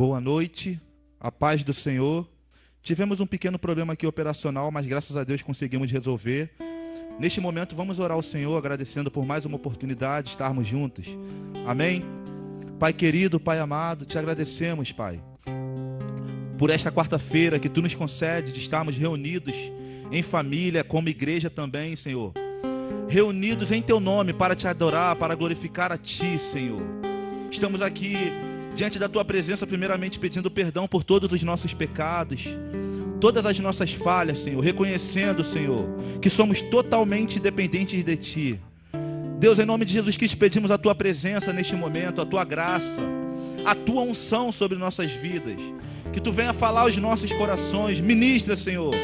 Boa noite, a paz do Senhor. Tivemos um pequeno problema aqui operacional, mas graças a Deus conseguimos resolver. Neste momento, vamos orar ao Senhor, agradecendo por mais uma oportunidade de estarmos juntos. Amém? Pai querido, Pai amado, te agradecemos, Pai, por esta quarta-feira que tu nos concede de estarmos reunidos em família, como igreja também, Senhor. Reunidos em teu nome para te adorar, para glorificar a ti, Senhor. Estamos aqui diante da tua presença, primeiramente pedindo perdão por todos os nossos pecados, todas as nossas falhas, Senhor, reconhecendo, Senhor, que somos totalmente dependentes de ti. Deus, em nome de Jesus que te pedimos a tua presença neste momento, a tua graça, a tua unção sobre nossas vidas. Que tu venha falar aos nossos corações, ministra, Senhor,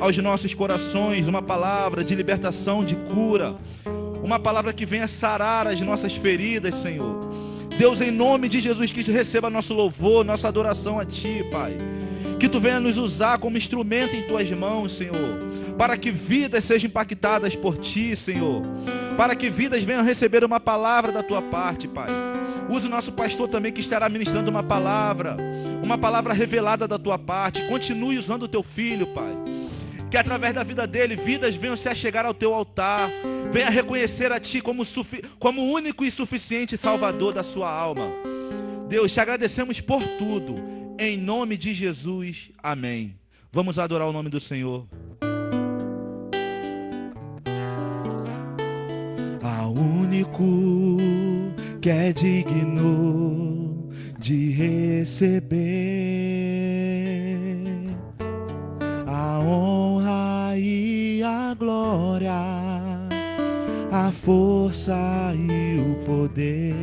aos nossos corações uma palavra de libertação, de cura, uma palavra que venha sarar as nossas feridas, Senhor. Deus, em nome de Jesus Cristo, receba nosso louvor, nossa adoração a Ti, Pai. Que Tu venha nos usar como instrumento em Tuas mãos, Senhor, para que vidas sejam impactadas por Ti, Senhor, para que vidas venham receber uma palavra da Tua parte, Pai. Use o nosso pastor também que estará ministrando uma palavra, uma palavra revelada da Tua parte. Continue usando o Teu filho, Pai. Que através da vida dele, vidas venham se achegar ao Teu altar venha reconhecer a Ti como, como único e suficiente Salvador da sua alma. Deus, te agradecemos por tudo. Em nome de Jesus, amém. Vamos adorar o nome do Senhor. A único que é digno de receber força e o poder.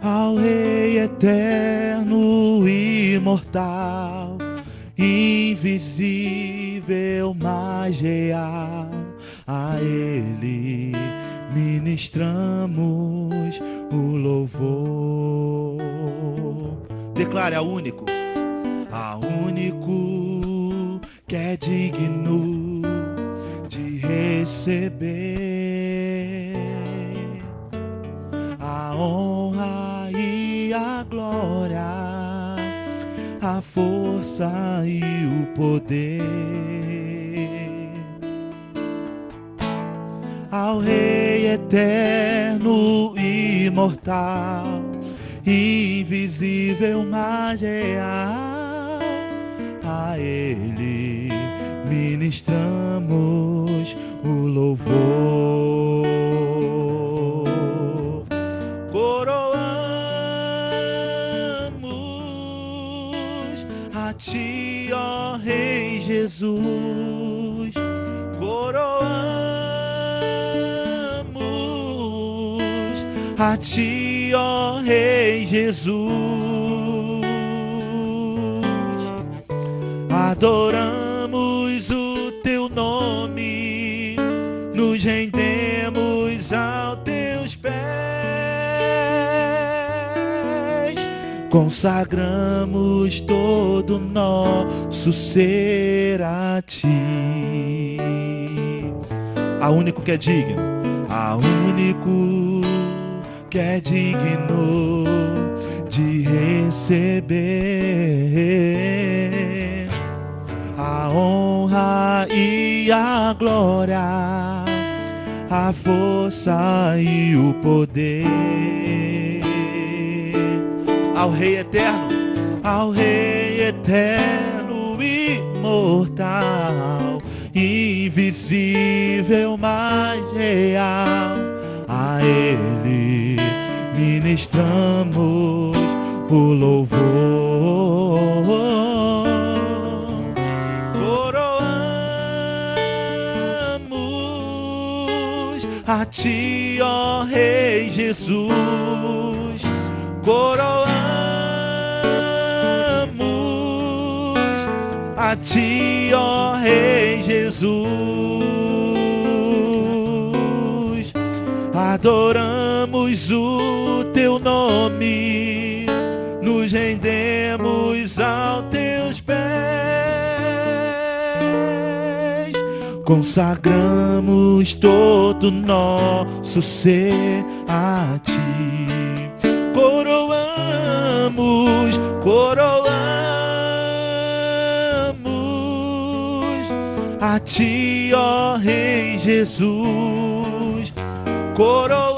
Ao Rei eterno, imortal, invisível, mas real, a Ele ministramos o louvor. Declare a único, a único que é digno receber a honra e a glória, a força e o poder. Ao Rei eterno, imortal, invisível, mas real, a Ele ministramos o louvor. Coroamos a Ti, ó Rei Jesus. Coroamos a Ti, ó Rei Jesus. Adoramos consagramos todo nosso ser a ti. A único que é digno, a único que é digno de receber a honra e a glória a força e o poder ao Rei eterno, ao Rei eterno, imortal, invisível, mas real. A Ele ministramos o louvor. a ti, ó Rei Jesus, coroamos a ti, ó Rei Jesus, adoramos o teu nome, nos rendemos ao teus consagramos todo nosso ser a ti. coroamos a ti, ó Rei Jesus, coroamos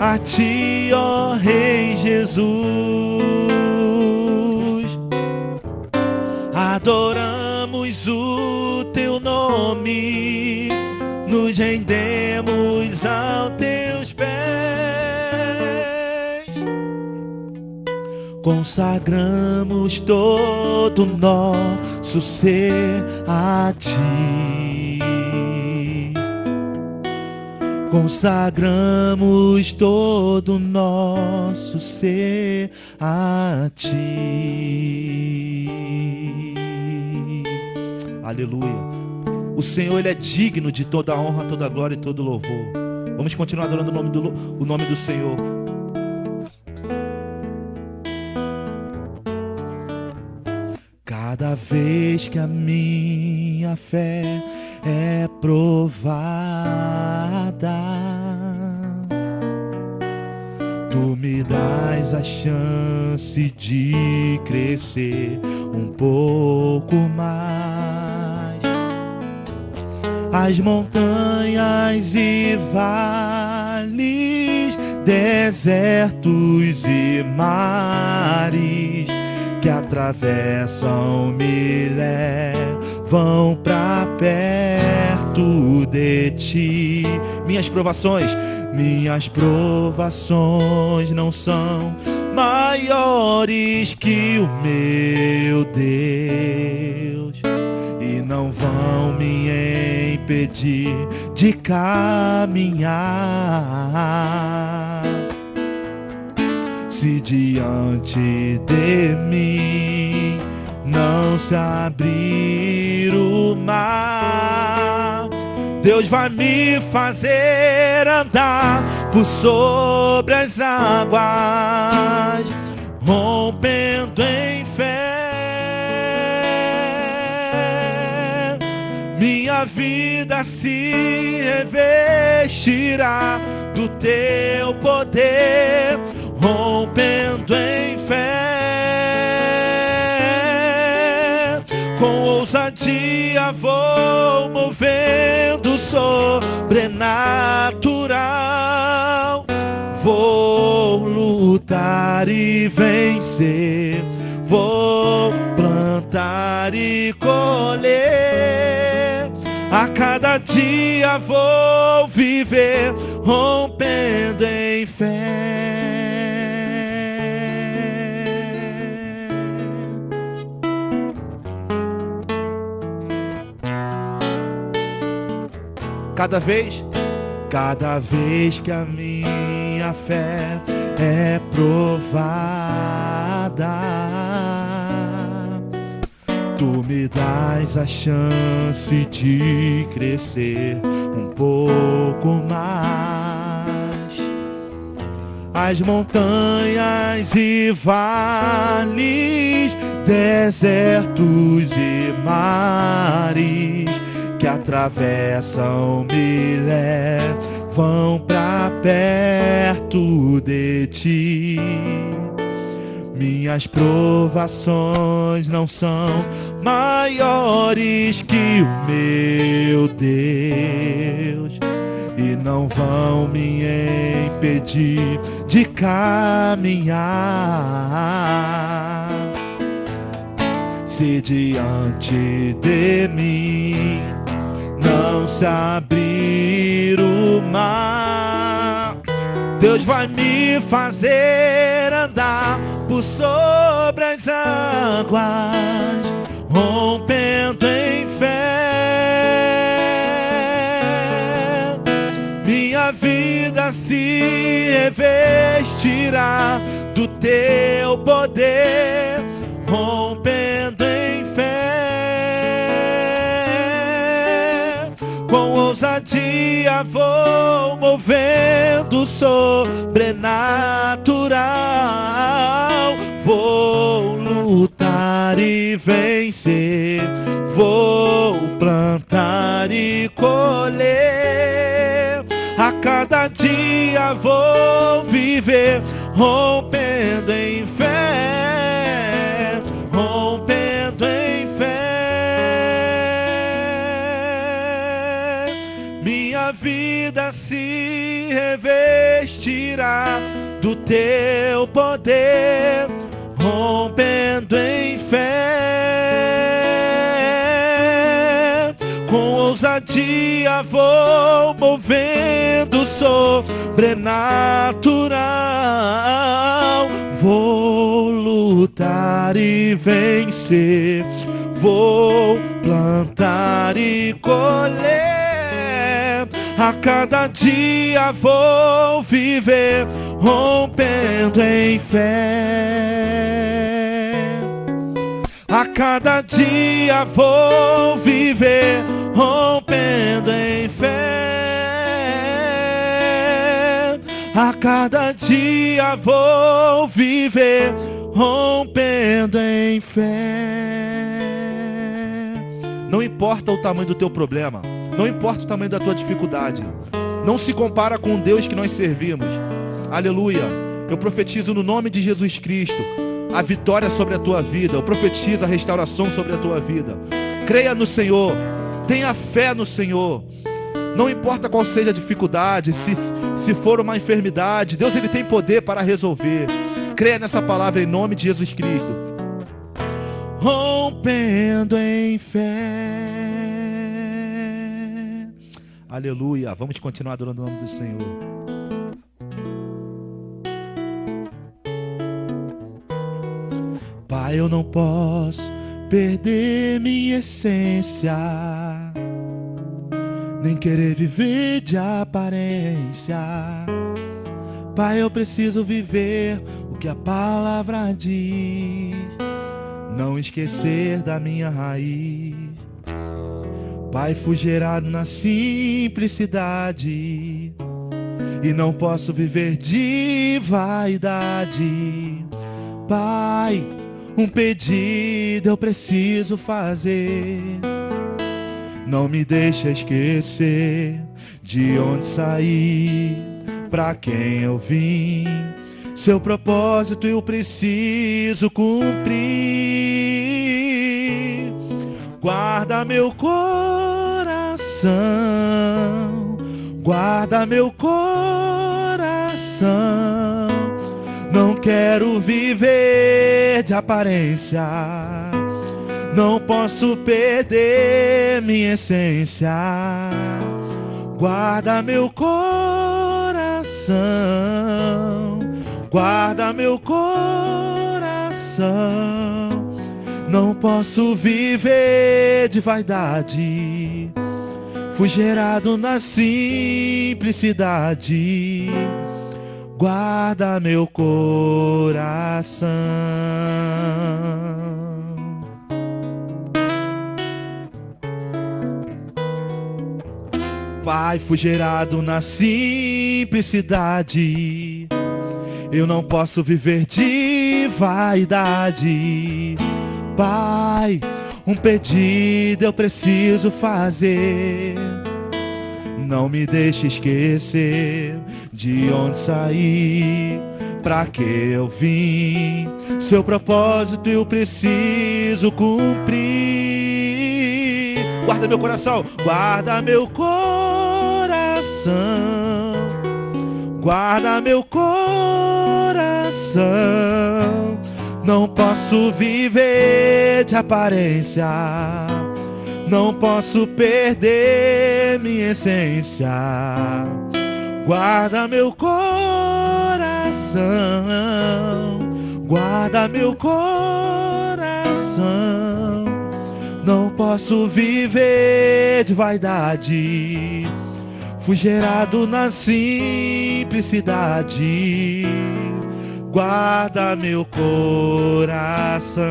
a ti, ó Rei Jesus, adoramos o teu nome, nos rendemos consagramos todo nosso ser a ti. Consagramos todo nosso ser a ti. Aleluia. O Senhor ele é digno de toda honra, toda glória e todo louvor. Vamos continuar adorando o nome do, o nome do Senhor. Cada vez que a minha fé é provada, tu me dás a chance de crescer um pouco mais. As montanhas e vales, desertos e mares atravessam me levam pra perto de ti. Minhas provações, minhas provações não são maiores que o meu Deus e não vão me impedir de caminhar se diante de mim não se abrir o mar, Deus vai me fazer andar por sobre as águas, rompendo em fé. Minha vida se revestirá do teu poder rompendo em fé. Com ousadia vou movendo sobrenatural. Vou lutar e vencer. Vou plantar e colher. A cada dia vou viver rompendo em fé. Cada vez, cada vez que a minha fé é provada, tu me dás a chance de crescer um pouco mais. As montanhas e vales, desertos e mares que atravessam me levam pra perto de ti. Minhas provações não são maiores que o meu Deus e não vão me impedir de caminhar. Se diante de mim se abrir o mar, Deus vai me fazer andar por sobre as águas, rompendo em fé. Minha vida se revestirá do teu poder, rompendo ousadia vou movendo sobrenatural. Vou lutar e vencer. Vou plantar e colher. A cada dia vou viver rompendo em vida se revestirá do teu poder, rompendo em fé. Com ousadia vou movendo sobrenatural. Vou lutar e vencer. Vou plantar e colher. A cada dia vou viver rompendo em fé. A cada dia vou viver rompendo em fé. A cada dia vou viver rompendo em fé. Não importa o tamanho do teu problema, não importa o tamanho da tua dificuldade, não se compara com o Deus que nós servimos. Aleluia. Eu profetizo no nome de Jesus Cristo a vitória sobre a tua vida. Eu profetizo a restauração sobre a tua vida. Creia no Senhor. Tenha fé no Senhor. Não importa qual seja a dificuldade, se, se for uma enfermidade, Deus ele tem poder para resolver. Creia nessa palavra em nome de Jesus Cristo. Rompendo em fé. Aleluia. Vamos continuar adorando o nome do Senhor. Pai, eu não posso perder minha essência, nem querer viver de aparência. Pai, eu preciso viver o que a palavra diz, não esquecer da minha raiz. Pai, fui gerado na simplicidade e não posso viver de vaidade. Pai, um pedido eu preciso fazer. Não me deixa esquecer de onde saí, para quem eu vim. Seu propósito eu preciso cumprir. Guarda meu coração, guarda meu coração. Não quero viver de aparência. Não posso perder minha essência. Guarda meu coração. Guarda meu coração. Não posso viver de vaidade. Fui gerado na simplicidade guarda meu coração. Pai, fui gerado na simplicidade. Eu não posso viver de vaidade. Pai, um pedido eu preciso fazer. Não me deixe esquecer de onde saí, pra que eu vim. Seu propósito eu preciso cumprir. Guarda meu coração, guarda meu coração, guarda meu coração. Não posso viver de aparência. Não posso perder minha essência Guarda meu coração, guarda meu coração. Não posso viver de vaidade. Fui gerado na simplicidade. Guarda meu coração,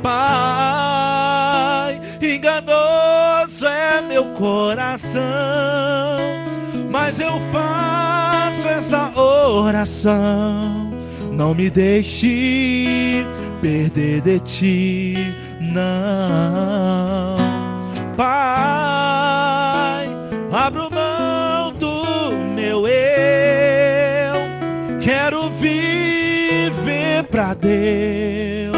Pai. Enganoso é meu coração, mas eu faço essa oração. Não me deixe perder de ti, não, Pai. Pra Deus.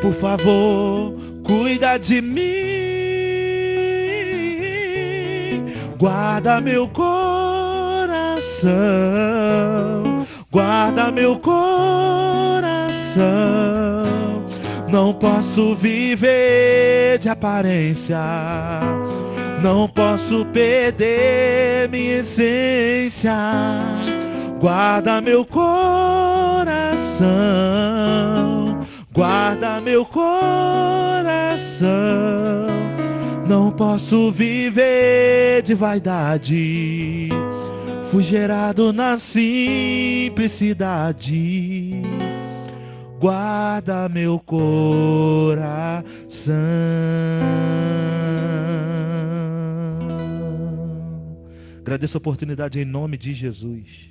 Por favor, cuida de mim. Guarda meu coração. Guarda meu coração. Não posso viver de aparência. Não posso perder minha essência. Guarda meu coração. Guarda meu coração. Não posso viver de vaidade. Fui gerado na simplicidade. Guarda meu coração. Agradeço a oportunidade em nome de Jesus.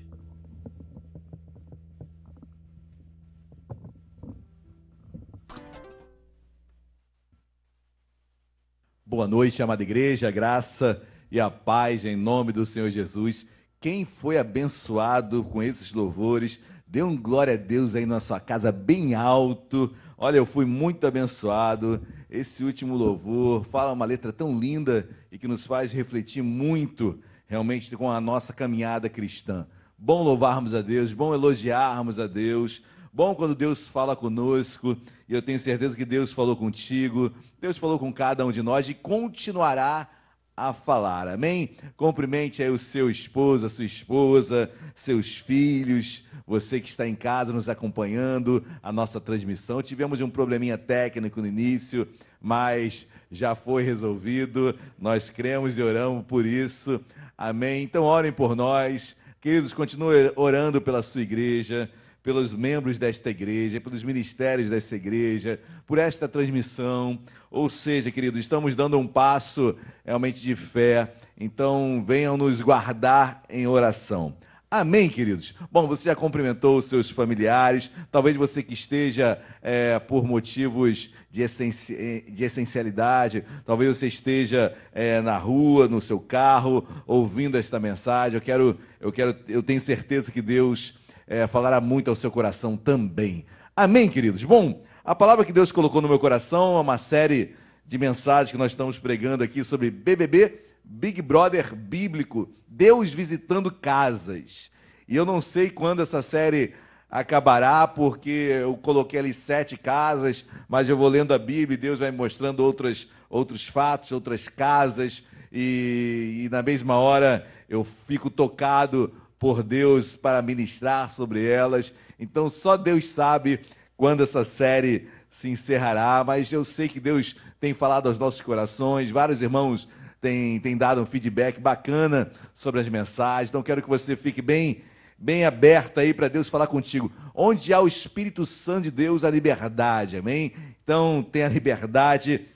Boa noite, amada igreja, graça e a paz em nome do Senhor Jesus. Quem foi abençoado com esses louvores, dê um glória a Deus aí na sua casa bem alto. Olha, eu fui muito abençoado. Esse último louvor fala uma letra tão linda e que nos faz refletir muito realmente com a nossa caminhada cristã. Bom louvarmos a Deus, bom elogiarmos a Deus, bom quando Deus fala conosco, e eu tenho certeza que Deus falou contigo, Deus falou com cada um de nós e continuará a falar. Amém? Cumprimente aí o seu esposo, a sua esposa, seus filhos, você que está em casa nos acompanhando a nossa transmissão. Tivemos um probleminha técnico no início, mas já foi resolvido. Nós cremos e oramos por isso. Amém. Então orem por nós. Queridos, continuem orando pela sua igreja, pelos membros desta igreja, pelos ministérios desta igreja, por esta transmissão. Ou seja, queridos, estamos dando um passo realmente de fé. Então, venham nos guardar em oração. Amém, queridos? Bom, você já cumprimentou os seus familiares, talvez você que esteja é, por motivos de, essenci de, essencialidade, talvez você esteja é, na rua, no seu carro, ouvindo esta mensagem. Eu quero, eu quero, eu tenho certeza que Deus é, falará muito ao seu coração também. Amém, queridos? Bom, a palavra que Deus colocou no meu coração é uma série de mensagens que nós estamos pregando aqui sobre BBB Big Brother bíblico, Deus visitando casas. E eu não sei quando essa série acabará, porque eu coloquei ali sete casas, mas eu vou lendo a Bíblia e Deus vai mostrando outras, outros fatos, outras casas, e, e na mesma hora eu fico tocado por Deus para ministrar sobre elas. Então só Deus sabe quando essa série se encerrará, mas eu sei que Deus tem falado aos nossos corações. Vários irmãos tem, tem dado um feedback bacana sobre as mensagens. Então, quero que você fique bem, bem aberto aí para Deus falar contigo. Onde há o Espírito Santo de Deus, a liberdade, amém? Então, tenha liberdade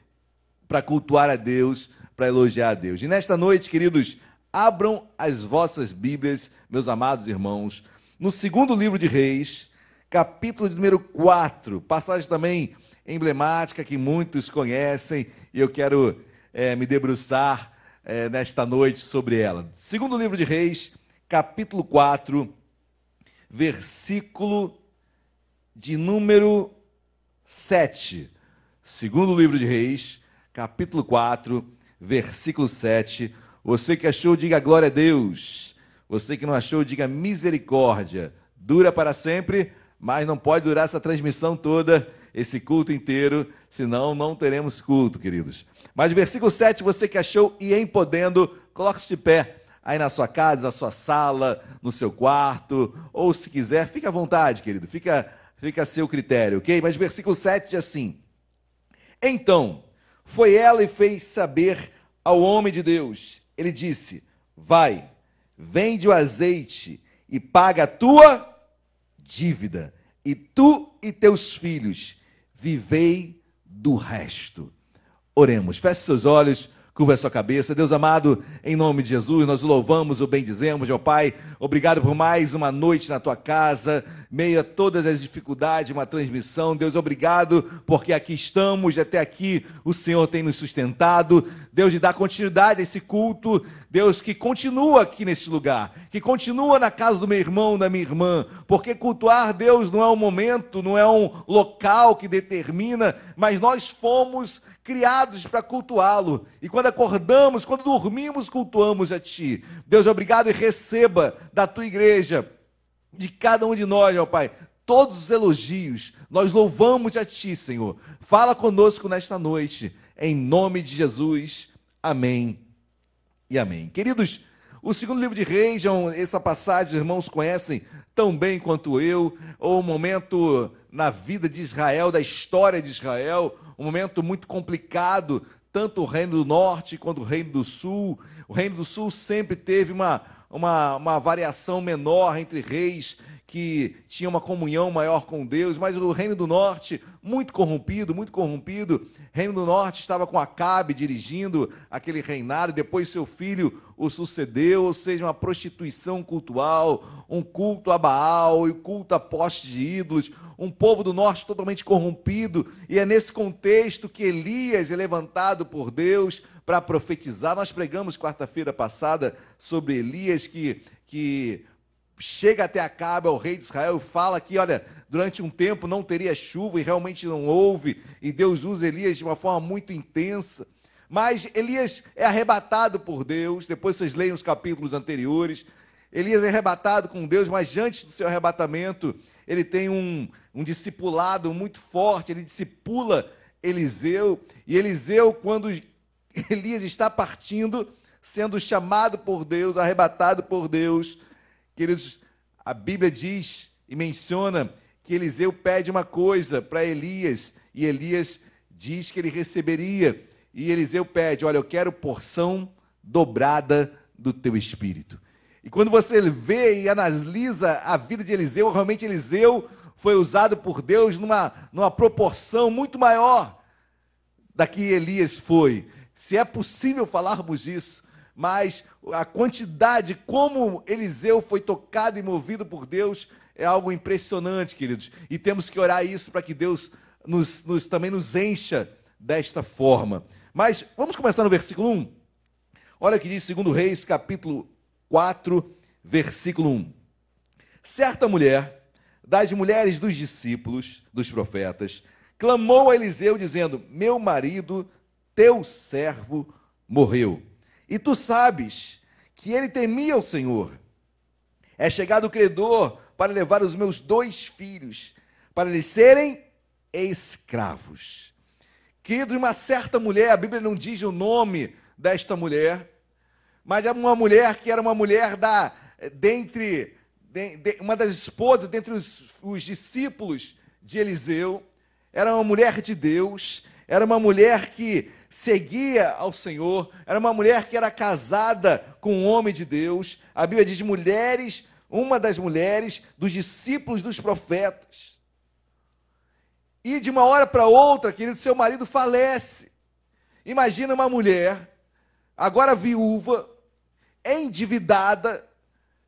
para cultuar a Deus, para elogiar a Deus. E nesta noite, queridos, abram as vossas Bíblias, meus amados irmãos, no segundo livro de Reis, capítulo número 4, passagem também emblemática que muitos conhecem, e eu quero é, me debruçar é, nesta noite sobre ela. Segundo livro de Reis, capítulo 4, versículo de número 7. Segundo livro de Reis, capítulo 4, versículo 7. Você que achou, diga glória a Deus. Você que não achou, diga misericórdia. Dura para sempre, mas não pode durar essa transmissão toda, esse culto inteiro, senão não teremos culto, queridos. Mas versículo 7, você que achou e em podendo, coloque-se de pé aí na sua casa, na sua sala, no seu quarto, ou se quiser, fique à vontade, querido, fica, fica a seu critério, ok? Mas versículo 7 diz assim: Então, foi ela e fez saber ao homem de Deus. Ele disse: Vai, vende o azeite e paga a tua dívida, e tu e teus filhos vivei do resto. Oremos. Feche seus olhos, curva a sua cabeça. Deus amado, em nome de Jesus, nós louvamos, o bendizemos, meu Pai. Obrigado por mais uma noite na tua casa, meio a todas as dificuldades, uma transmissão. Deus, obrigado, porque aqui estamos, até aqui o Senhor tem nos sustentado. Deus, de dar continuidade a esse culto. Deus, que continua aqui nesse lugar, que continua na casa do meu irmão, da minha irmã, porque cultuar Deus não é um momento, não é um local que determina, mas nós fomos criados para cultuá-lo. E quando acordamos, quando dormimos, cultuamos a Ti. Deus, obrigado e receba da Tua igreja, de cada um de nós, ó Pai, todos os elogios. Nós louvamos a Ti, Senhor. Fala conosco nesta noite, em nome de Jesus. Amém e amém. Queridos, o segundo livro de Reis, essa passagem, os irmãos conhecem tão bem quanto eu, ou um momento na vida de Israel, da história de Israel, um momento muito complicado, tanto o Reino do Norte quanto o Reino do Sul. O Reino do Sul sempre teve uma, uma, uma variação menor entre reis que tinham uma comunhão maior com Deus, mas o Reino do Norte, muito corrompido, muito corrompido. Reino do Norte estava com Acabe dirigindo aquele reinado, depois seu filho o sucedeu, ou seja, uma prostituição cultural, um culto a Baal e culto a postes de ídolos, um povo do norte totalmente corrompido, e é nesse contexto que Elias é levantado por Deus para profetizar. Nós pregamos quarta-feira passada sobre Elias que, que chega até Acabe, ao rei de Israel, e fala que, olha, durante um tempo não teria chuva, e realmente não houve, e Deus usa Elias de uma forma muito intensa. Mas Elias é arrebatado por Deus, depois vocês leem os capítulos anteriores. Elias é arrebatado com Deus, mas antes do seu arrebatamento, ele tem um, um discipulado muito forte, ele discipula Eliseu, e Eliseu, quando Elias está partindo, sendo chamado por Deus, arrebatado por Deus, queridos, a Bíblia diz e menciona que Eliseu pede uma coisa para Elias, e Elias diz que ele receberia, e Eliseu pede: Olha, eu quero porção dobrada do teu espírito. E quando você vê e analisa a vida de Eliseu, realmente Eliseu foi usado por Deus numa, numa proporção muito maior da que Elias foi. Se é possível falarmos disso, mas a quantidade, como Eliseu foi tocado e movido por Deus, é algo impressionante, queridos. E temos que orar isso para que Deus nos, nos, também nos encha desta forma. Mas vamos começar no versículo 1. Olha o que diz 2 Reis, capítulo 4, versículo 1. Certa mulher, das mulheres dos discípulos, dos profetas, clamou a Eliseu, dizendo: Meu marido, teu servo, morreu. E tu sabes que ele temia o Senhor. É chegado o credor para levar os meus dois filhos, para eles serem escravos. Querido, uma certa mulher, a Bíblia não diz o nome desta mulher, mas é uma mulher que era uma mulher da dentre de, de, uma das esposas dentre os, os discípulos de Eliseu, era uma mulher de Deus, era uma mulher que seguia ao Senhor, era uma mulher que era casada com um homem de Deus. A Bíblia diz mulheres, uma das mulheres dos discípulos dos profetas. E de uma hora para outra, querido, seu marido falece. Imagina uma mulher, agora viúva, endividada,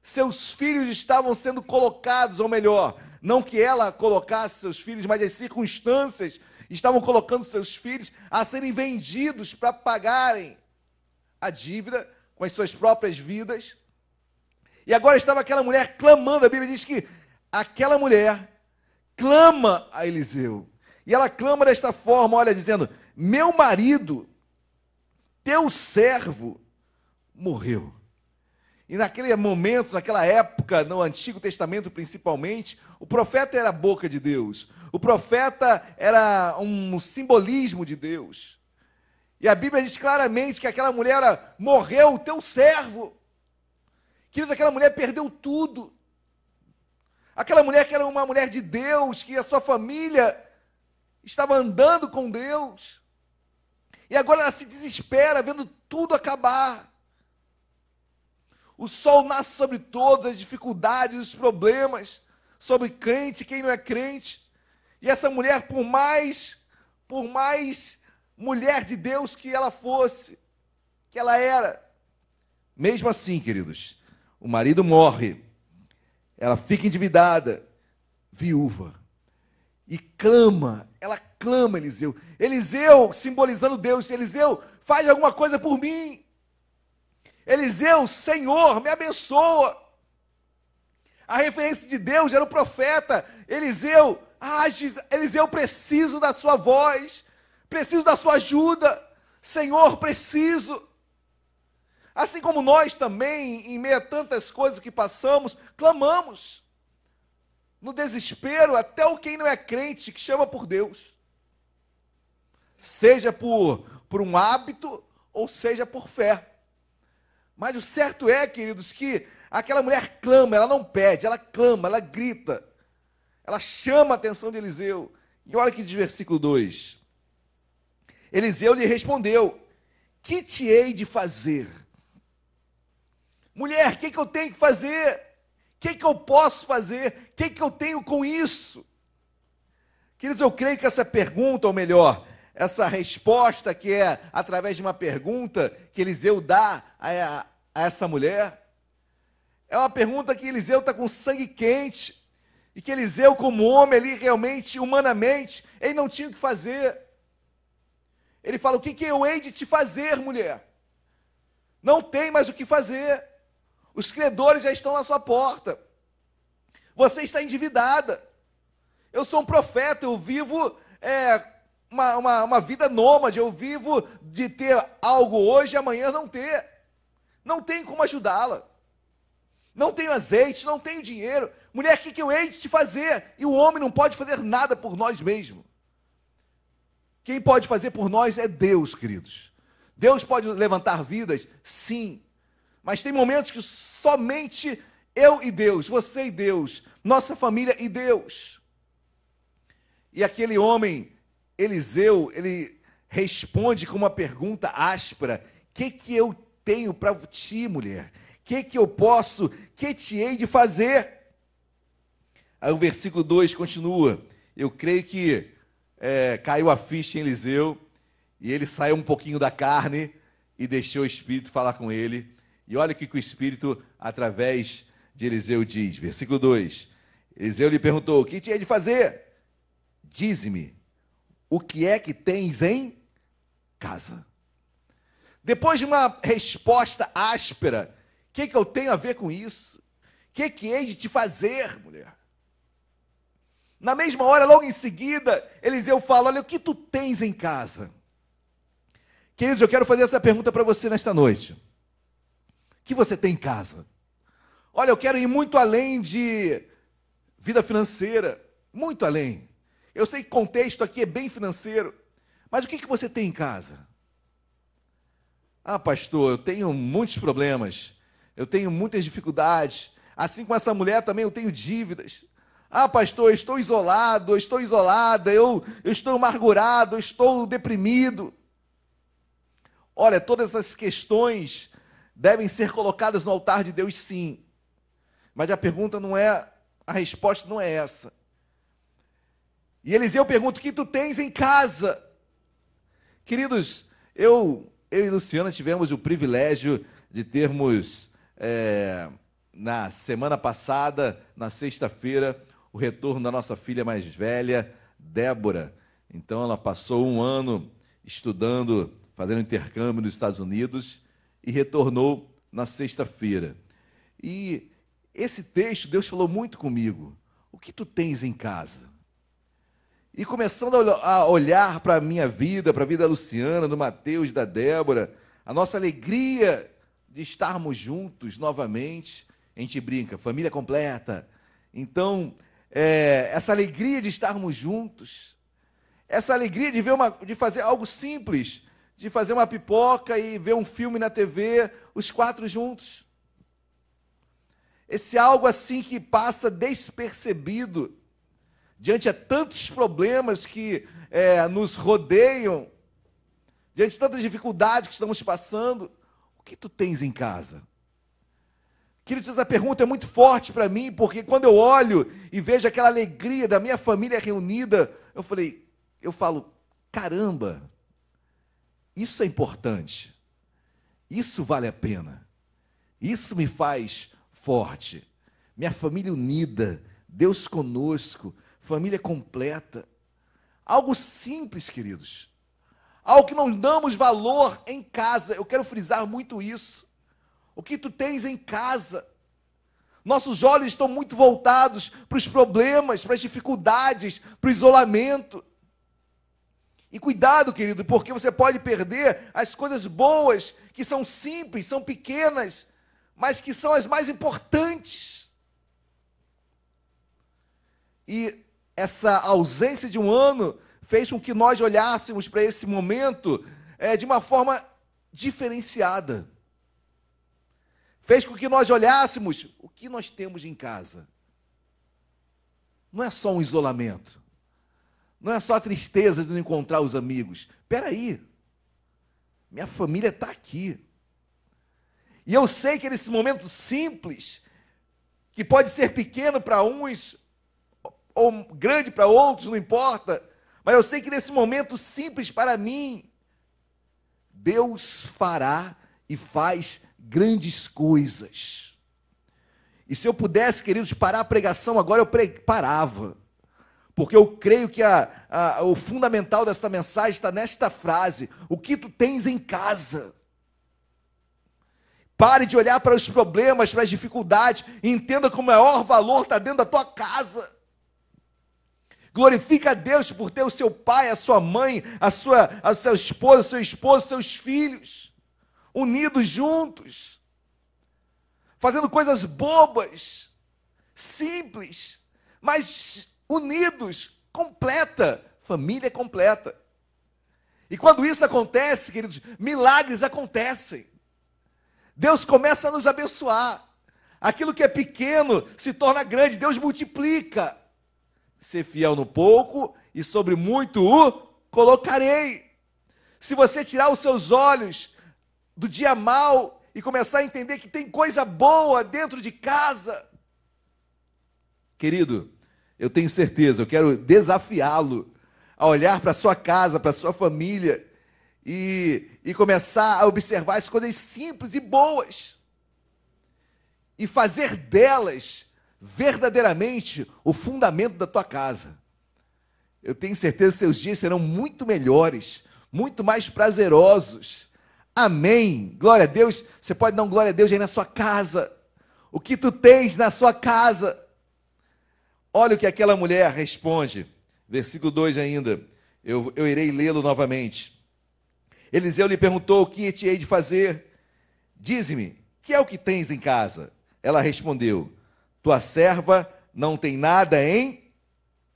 seus filhos estavam sendo colocados, ou melhor, não que ela colocasse seus filhos, mas as circunstâncias estavam colocando seus filhos a serem vendidos para pagarem a dívida com as suas próprias vidas. E agora estava aquela mulher clamando, a Bíblia diz que aquela mulher clama a Eliseu. E ela clama desta forma, olha, dizendo: Meu marido, teu servo, morreu. E naquele momento, naquela época, no Antigo Testamento principalmente, o profeta era a boca de Deus. O profeta era um simbolismo de Deus. E a Bíblia diz claramente que aquela mulher morreu, o teu servo. Queridos, aquela mulher perdeu tudo. Aquela mulher que era uma mulher de Deus, que a sua família estava andando com Deus. E agora ela se desespera vendo tudo acabar. O sol nasce sobre todas as dificuldades, os problemas, sobre crente, quem não é crente. E essa mulher, por mais, por mais mulher de Deus que ela fosse, que ela era, mesmo assim, queridos, o marido morre, ela fica endividada, viúva, e clama, ela clama Eliseu. Eliseu, simbolizando Deus, Eliseu, faz alguma coisa por mim. Eliseu, Senhor, me abençoa. A referência de Deus era o profeta. Eliseu, age, Eliseu, preciso da sua voz, preciso da sua ajuda. Senhor, preciso. Assim como nós também, em meio a tantas coisas que passamos, clamamos. No desespero, até o quem não é crente que chama por Deus. Seja por, por um hábito ou seja por fé. Mas o certo é, queridos, que aquela mulher clama, ela não pede, ela clama, ela grita. Ela chama a atenção de Eliseu. E olha que diz versículo 2. Eliseu lhe respondeu: Que te hei de fazer? Mulher, o que, que eu tenho que fazer? O que, que eu posso fazer? O que, que eu tenho com isso? Queridos, eu creio que essa pergunta, ou melhor, essa resposta que é através de uma pergunta que Eliseu dá a, a, essa mulher, é uma pergunta que Eliseu está com sangue quente, e que Eliseu, como homem ali, realmente, humanamente, ele não tinha o que fazer. Ele fala: O que, que eu hei de te fazer, mulher? Não tem mais o que fazer. Os credores já estão na sua porta. Você está endividada. Eu sou um profeta, eu vivo é, uma, uma, uma vida nômade, eu vivo de ter algo hoje e amanhã não ter. Não tem como ajudá-la. Não tenho azeite, não tenho dinheiro. Mulher, o que, que eu hei de te fazer? E o homem não pode fazer nada por nós mesmos. Quem pode fazer por nós é Deus, queridos. Deus pode levantar vidas? Sim. Mas tem momentos que somente eu e Deus, você e Deus, nossa família e Deus. E aquele homem, Eliseu, ele responde com uma pergunta áspera: O que, que eu tenho para ti, mulher? Que, que eu posso, que te hei de fazer? Aí o versículo 2 continua. Eu creio que é, caiu a ficha em Eliseu e ele saiu um pouquinho da carne e deixou o Espírito falar com ele. E olha o que o Espírito, através de Eliseu, diz. Versículo 2: Eliseu lhe perguntou: O que tinha de fazer? Dize-me, o que é que tens em casa? Depois de uma resposta áspera, que, que eu tenho a ver com isso? O que, que hei de te fazer, mulher? Na mesma hora, logo em seguida, Eliseu fala: Olha, o que tu tens em casa? Queridos, eu quero fazer essa pergunta para você nesta noite que você tem em casa. Olha, eu quero ir muito além de vida financeira, muito além. Eu sei que o contexto aqui é bem financeiro, mas o que, que você tem em casa? Ah, pastor, eu tenho muitos problemas, eu tenho muitas dificuldades, assim como essa mulher também eu tenho dívidas. Ah, pastor, eu estou isolado, eu estou isolada, eu, eu estou amargurado, eu estou deprimido. Olha, todas essas questões devem ser colocadas no altar de Deus, sim. Mas a pergunta não é, a resposta não é essa. E Eliseu pergunta: o que tu tens em casa? Queridos, eu, eu e Luciana tivemos o privilégio de termos, é, na semana passada, na sexta-feira, o retorno da nossa filha mais velha, Débora. Então, ela passou um ano estudando, fazendo intercâmbio nos Estados Unidos e retornou na sexta-feira. E esse texto, Deus falou muito comigo. O que tu tens em casa? E começando a olhar para a minha vida, para a vida da Luciana, do Mateus, da Débora, a nossa alegria de estarmos juntos novamente. A gente brinca, família completa. Então, é, essa alegria de estarmos juntos, essa alegria de ver uma, de fazer algo simples, de fazer uma pipoca e ver um filme na TV, os quatro juntos. Esse algo assim que passa despercebido diante de tantos problemas que é, nos rodeiam, diante de tantas dificuldades que estamos passando. Que tu tens em casa? Queridos, essa pergunta é muito forte para mim, porque quando eu olho e vejo aquela alegria da minha família reunida, eu falei, eu falo, caramba, isso é importante. Isso vale a pena. Isso me faz forte. Minha família unida, Deus conosco, família completa. Algo simples, queridos. Algo que não damos valor em casa. Eu quero frisar muito isso. O que tu tens em casa? Nossos olhos estão muito voltados para os problemas, para as dificuldades, para o isolamento. E cuidado, querido, porque você pode perder as coisas boas, que são simples, são pequenas, mas que são as mais importantes. E essa ausência de um ano fez com que nós olhássemos para esse momento é, de uma forma diferenciada. Fez com que nós olhássemos o que nós temos em casa. Não é só um isolamento. Não é só a tristeza de não encontrar os amigos. Espera aí. Minha família está aqui. E eu sei que nesse momento simples, que pode ser pequeno para uns, ou grande para outros, não importa, mas eu sei que nesse momento simples para mim, Deus fará e faz grandes coisas. E se eu pudesse, queridos, parar a pregação agora, eu parava. Porque eu creio que a, a, o fundamental dessa mensagem está nesta frase: o que tu tens em casa. Pare de olhar para os problemas, para as dificuldades, e entenda que o maior valor está dentro da tua casa. Glorifica a Deus por ter o seu pai, a sua mãe, a sua, a seu esposo, seu esposo, seus filhos, unidos juntos, fazendo coisas bobas, simples, mas unidos, completa, família completa. E quando isso acontece, queridos, milagres acontecem. Deus começa a nos abençoar. Aquilo que é pequeno se torna grande, Deus multiplica. Ser fiel no pouco e sobre muito o colocarei. Se você tirar os seus olhos do dia mal e começar a entender que tem coisa boa dentro de casa, querido, eu tenho certeza, eu quero desafiá-lo a olhar para sua casa, para sua família e, e começar a observar as coisas simples e boas e fazer delas verdadeiramente o fundamento da tua casa. Eu tenho certeza que seus dias serão muito melhores, muito mais prazerosos. Amém. Glória a Deus. Você pode dar um glória a Deus aí na sua casa. O que tu tens na sua casa? Olha o que aquela mulher responde. Versículo 2 ainda. Eu, eu irei lê-lo novamente. Eliseu lhe perguntou: O que te hei de fazer? Dize-me, que é o que tens em casa? Ela respondeu: Tua serva não tem nada em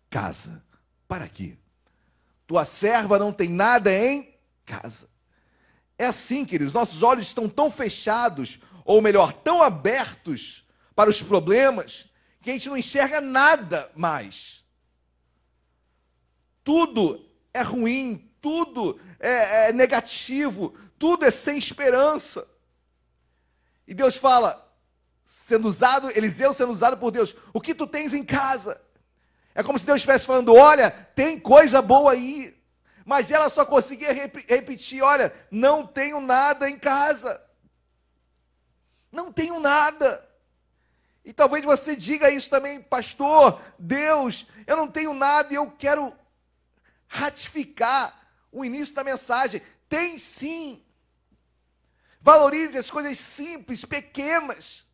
casa. Para quê? Tua serva não tem nada em casa. É assim, queridos, nossos olhos estão tão fechados, ou melhor, tão abertos para os problemas, que a gente não enxerga nada mais. Tudo é ruim, tudo é, é negativo, tudo é sem esperança. E Deus fala, sendo usado, Eliseu sendo usado por Deus, o que tu tens em casa? É como se Deus estivesse falando: olha, tem coisa boa aí. Mas ela só conseguia rep repetir: olha, não tenho nada em casa. Não tenho nada. E talvez você diga isso também, pastor, Deus, eu não tenho nada e eu quero ratificar o início da mensagem. Tem sim. Valorize as coisas simples, pequenas,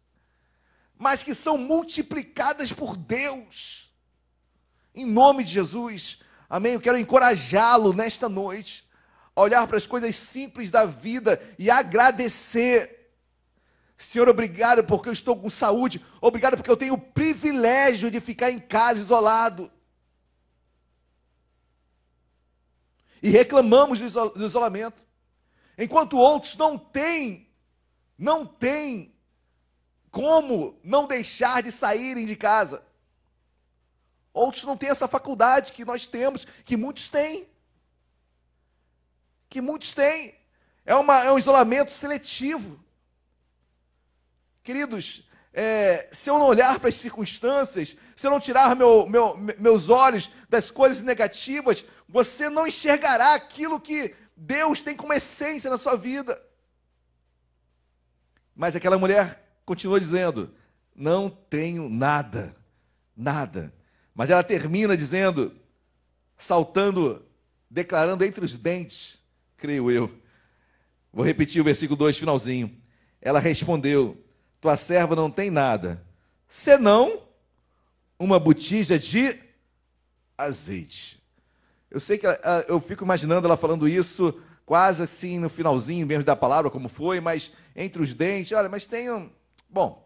mas que são multiplicadas por Deus. Em nome de Jesus. Amém. Eu quero encorajá-lo nesta noite a olhar para as coisas simples da vida e agradecer Senhor, obrigado porque eu estou com saúde. Obrigado porque eu tenho o privilégio de ficar em casa isolado. E reclamamos do isolamento. Enquanto outros não têm, não têm como não deixar de saírem de casa. Outros não têm essa faculdade que nós temos, que muitos têm. Que muitos têm. É, uma, é um isolamento seletivo. Queridos, é, se eu não olhar para as circunstâncias, se eu não tirar meu, meu, meus olhos das coisas negativas, você não enxergará aquilo que Deus tem como essência na sua vida. Mas aquela mulher continua dizendo: Não tenho nada, nada. Mas ela termina dizendo, saltando, declarando entre os dentes, creio eu. Vou repetir o versículo 2, finalzinho. Ela respondeu: Tua serva não tem nada, senão uma botija de azeite. Eu sei que eu fico imaginando ela falando isso quase assim no finalzinho mesmo da palavra, como foi, mas entre os dentes, olha, mas tem um. Bom,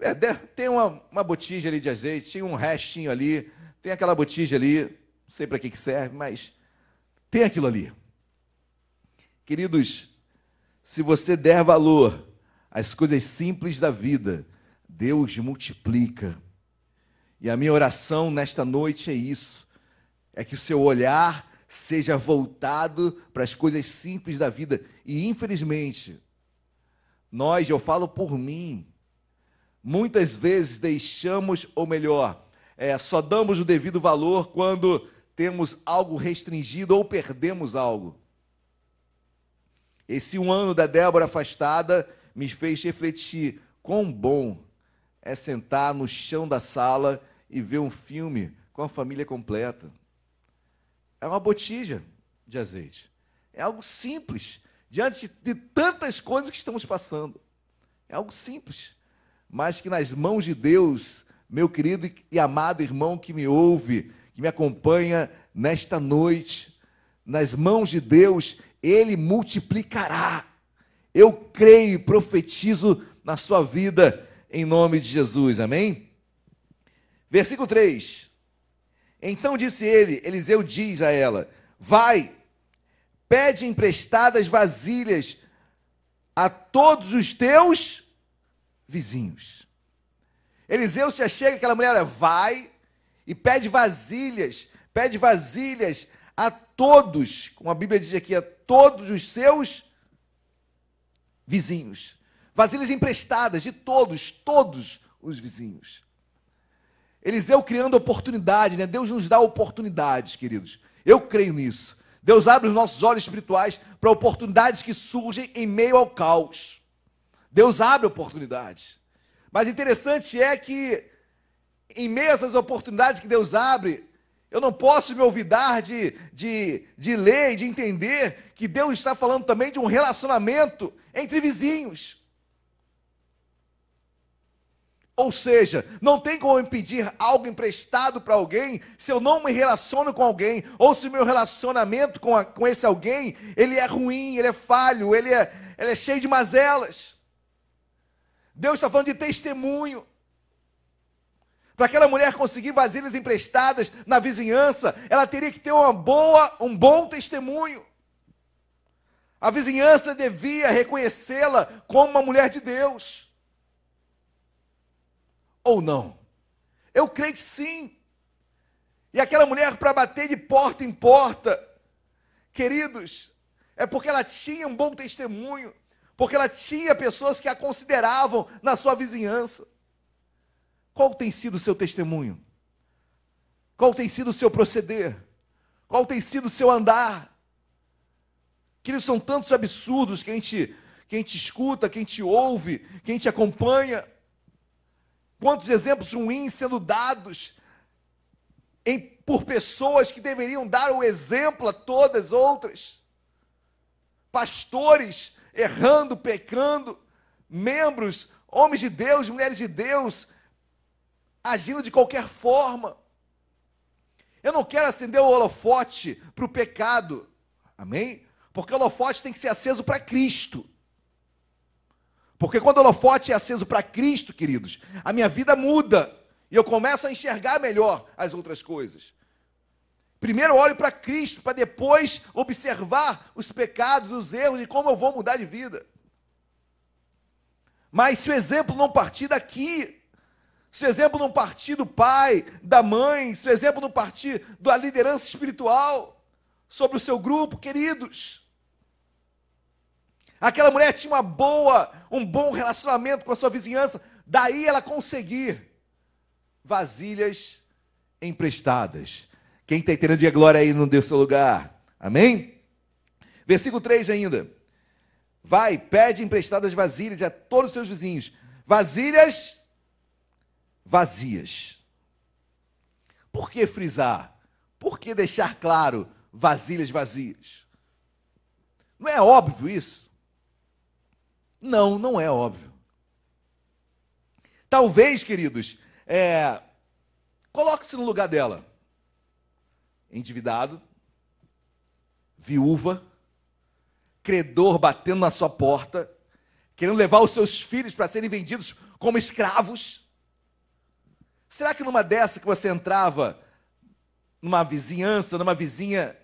é, tem uma, uma botija ali de azeite, tinha um restinho ali, tem aquela botija ali, não sei para que, que serve, mas tem aquilo ali. Queridos, se você der valor às coisas simples da vida, Deus multiplica. E a minha oração nesta noite é isso: é que o seu olhar seja voltado para as coisas simples da vida. E infelizmente, nós, eu falo por mim, muitas vezes deixamos, ou melhor, é, só damos o devido valor quando temos algo restringido ou perdemos algo. Esse um ano da Débora afastada me fez refletir quão bom é sentar no chão da sala e ver um filme com a família completa. É uma botija de azeite. É algo simples, diante de tantas coisas que estamos passando. É algo simples, mas que nas mãos de Deus, meu querido e amado irmão que me ouve, que me acompanha nesta noite, nas mãos de Deus, Ele multiplicará. Eu creio e profetizo na sua vida, em nome de Jesus, amém? Versículo 3: então disse ele, Eliseu diz a ela: Vai, pede emprestadas vasilhas a todos os teus vizinhos. Eliseu se achega aquela mulher, vai e pede vasilhas, pede vasilhas a todos, como a Bíblia diz aqui, a todos os seus vizinhos. Vasilhas emprestadas de todos, todos os vizinhos. Eliseu criando oportunidade, né? Deus nos dá oportunidades, queridos. Eu creio nisso. Deus abre os nossos olhos espirituais para oportunidades que surgem em meio ao caos. Deus abre oportunidades. Mas interessante é que, em meio a essas oportunidades que Deus abre, eu não posso me olvidar de, de, de ler e de entender que Deus está falando também de um relacionamento entre vizinhos. Ou seja, não tem como eu pedir algo emprestado para alguém se eu não me relaciono com alguém, ou se o meu relacionamento com, a, com esse alguém, ele é ruim, ele é falho, ele é, ele é cheio de mazelas. Deus está falando de testemunho. Para aquela mulher conseguir vasilhas emprestadas na vizinhança, ela teria que ter uma boa, um bom testemunho. A vizinhança devia reconhecê-la como uma mulher de Deus ou não? Eu creio que sim. E aquela mulher para bater de porta em porta, queridos, é porque ela tinha um bom testemunho, porque ela tinha pessoas que a consideravam na sua vizinhança. Qual tem sido o seu testemunho? Qual tem sido o seu proceder? Qual tem sido o seu andar? Queridos, são tantos absurdos que a gente, que a gente escuta, que a gente ouve, que a gente acompanha. Quantos exemplos ruins sendo dados em, por pessoas que deveriam dar o exemplo a todas as outras. Pastores errando, pecando, membros, homens de Deus, mulheres de Deus, agindo de qualquer forma. Eu não quero acender o holofote para o pecado, amém? Porque o holofote tem que ser aceso para Cristo. Porque quando o holofote é aceso para Cristo, queridos, a minha vida muda e eu começo a enxergar melhor as outras coisas. Primeiro olho para Cristo, para depois observar os pecados, os erros e como eu vou mudar de vida. Mas se o exemplo não partir daqui, se o exemplo não partir do pai, da mãe, se o exemplo não partir da liderança espiritual sobre o seu grupo, queridos, Aquela mulher tinha uma boa, um bom relacionamento com a sua vizinhança, daí ela conseguir vasilhas emprestadas. Quem está entendendo de glória aí não deu seu lugar. Amém? Versículo 3 ainda. Vai, pede emprestadas vasilhas a todos os seus vizinhos. Vasilhas vazias. Por que frisar? Por que deixar claro vasilhas vazias? Não é óbvio isso? Não, não é óbvio. Talvez, queridos, é, coloque-se no lugar dela. Endividado, viúva, credor batendo na sua porta, querendo levar os seus filhos para serem vendidos como escravos. Será que numa dessa que você entrava, numa vizinhança, numa vizinha,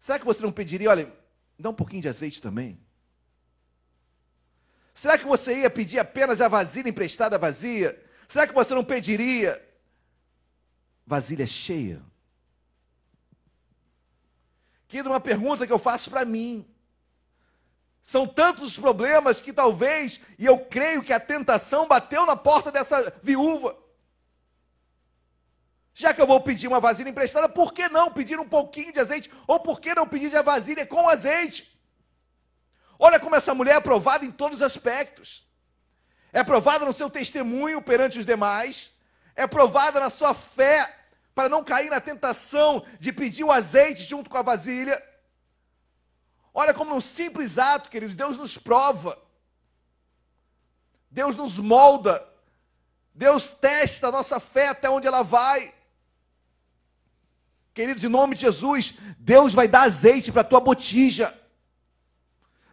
será que você não pediria, olha, dá um pouquinho de azeite também? Será que você ia pedir apenas a vasilha emprestada vazia? Será que você não pediria vasilha cheia? Querido, uma pergunta que eu faço para mim. São tantos os problemas que talvez, e eu creio que a tentação bateu na porta dessa viúva. Já que eu vou pedir uma vasilha emprestada, por que não pedir um pouquinho de azeite? Ou por que não pedir a vasilha com azeite? Olha como essa mulher é provada em todos os aspectos. É provada no seu testemunho perante os demais, é provada na sua fé para não cair na tentação de pedir o azeite junto com a vasilha. Olha como num simples ato, queridos, Deus nos prova. Deus nos molda. Deus testa a nossa fé até onde ela vai. Queridos, em nome de Jesus, Deus vai dar azeite para a tua botija.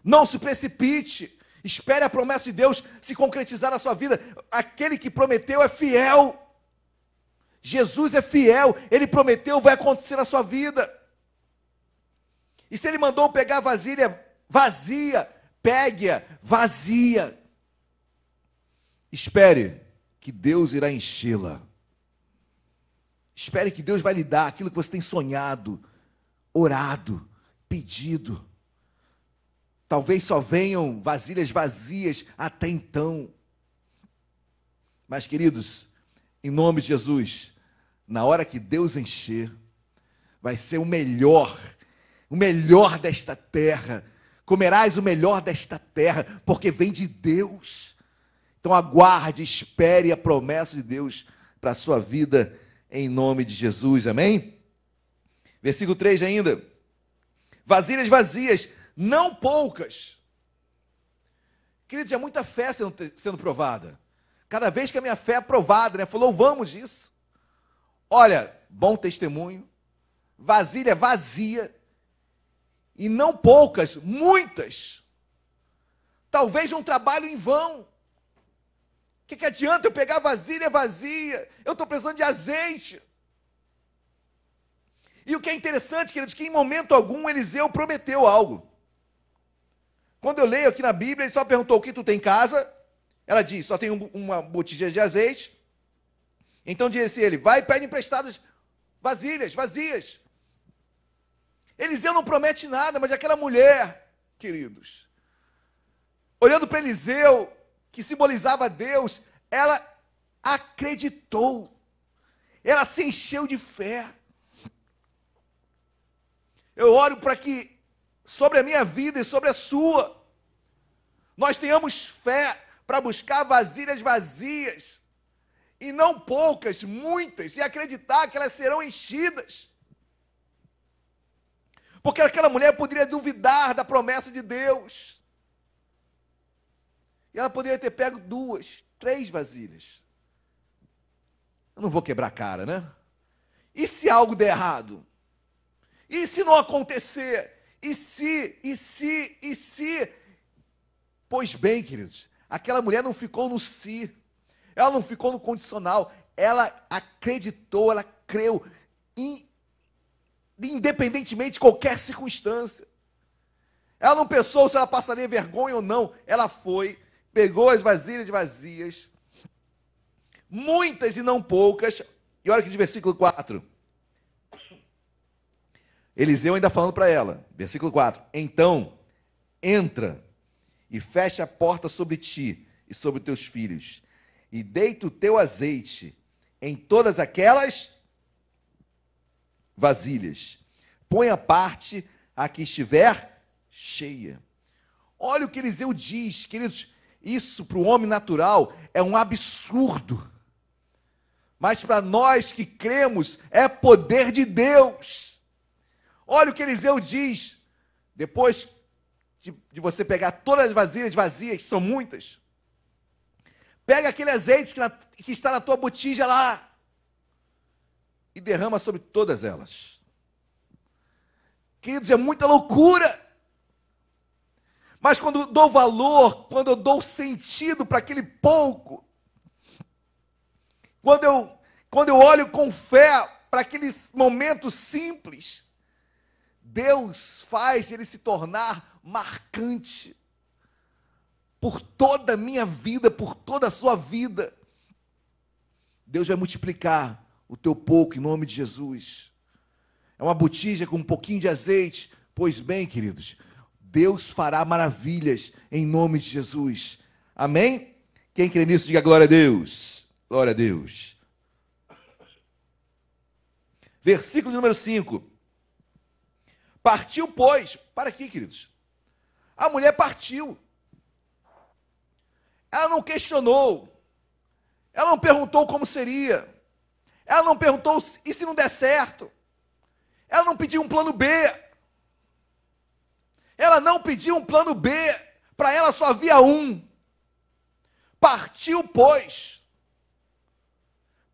Não se precipite. Espere a promessa de Deus se concretizar na sua vida. Aquele que prometeu é fiel. Jesus é fiel. Ele prometeu, vai acontecer na sua vida. E se ele mandou pegar a vasilha vazia, pegue-a vazia. Espere que Deus irá enchê-la. Espere que Deus vai lhe dar aquilo que você tem sonhado, orado, pedido. Talvez só venham vasilhas vazias até então. Mas, queridos, em nome de Jesus, na hora que Deus encher, vai ser o melhor, o melhor desta terra. Comerás o melhor desta terra, porque vem de Deus. Então aguarde, espere a promessa de Deus para a sua vida em nome de Jesus, amém? Versículo 3 ainda. Vasilhas vazias, não poucas. Queridos, é muita fé sendo, sendo provada. Cada vez que a minha fé é provada, né? Falou, vamos disso. Olha, bom testemunho, vasilha vazia, e não poucas, muitas. Talvez um trabalho em vão que, que adianta eu pegar vasilha vazia? Eu estou precisando de azeite. E o que é interessante, queridos, que em momento algum Eliseu prometeu algo. Quando eu leio aqui na Bíblia, ele só perguntou o que tu tem em casa. Ela diz, só tem uma botija de azeite. Então disse ele, vai e pede emprestadas vasilhas, vazias. Eliseu não promete nada, mas aquela mulher, queridos, olhando para Eliseu, que simbolizava Deus, ela acreditou, ela se encheu de fé. Eu oro para que, sobre a minha vida e sobre a sua, nós tenhamos fé para buscar vasilhas vazias, e não poucas, muitas, e acreditar que elas serão enchidas. Porque aquela mulher poderia duvidar da promessa de Deus. E ela poderia ter pego duas, três vasilhas. Eu não vou quebrar a cara, né? E se algo der errado? E se não acontecer? E se, e se, e se? Pois bem, queridos, aquela mulher não ficou no si, ela não ficou no condicional, ela acreditou, ela creu, independentemente de qualquer circunstância. Ela não pensou se ela passaria vergonha ou não, ela foi, pegou as vasilhas vazias, muitas e não poucas, e olha que de versículo 4. Eliseu ainda falando para ela, versículo 4: Então, entra e fecha a porta sobre ti e sobre teus filhos, e deita o teu azeite em todas aquelas vasilhas. Põe a parte a que estiver cheia. Olha o que Eliseu diz, queridos. Isso para o homem natural é um absurdo. Mas para nós que cremos, é poder de Deus. Olha o que Eliseu diz. Depois de, de você pegar todas as vasilhas vazias, que são muitas. Pega aquele azeite que, na, que está na tua botija lá e derrama sobre todas elas. Queridos, é muita loucura. Mas quando eu dou valor, quando eu dou sentido para aquele pouco, quando eu, quando eu olho com fé para aqueles momentos simples, Deus faz ele se tornar marcante por toda a minha vida, por toda a sua vida. Deus vai multiplicar o teu pouco em nome de Jesus. É uma botija com um pouquinho de azeite. Pois bem, queridos, Deus fará maravilhas em nome de Jesus. Amém? Quem crê nisso, diga glória a Deus. Glória a Deus. Versículo número 5. Partiu, pois. Para aqui, queridos. A mulher partiu. Ela não questionou. Ela não perguntou como seria. Ela não perguntou e se não der certo. Ela não pediu um plano B. Ela não pediu um plano B, para ela só havia um. Partiu, pois.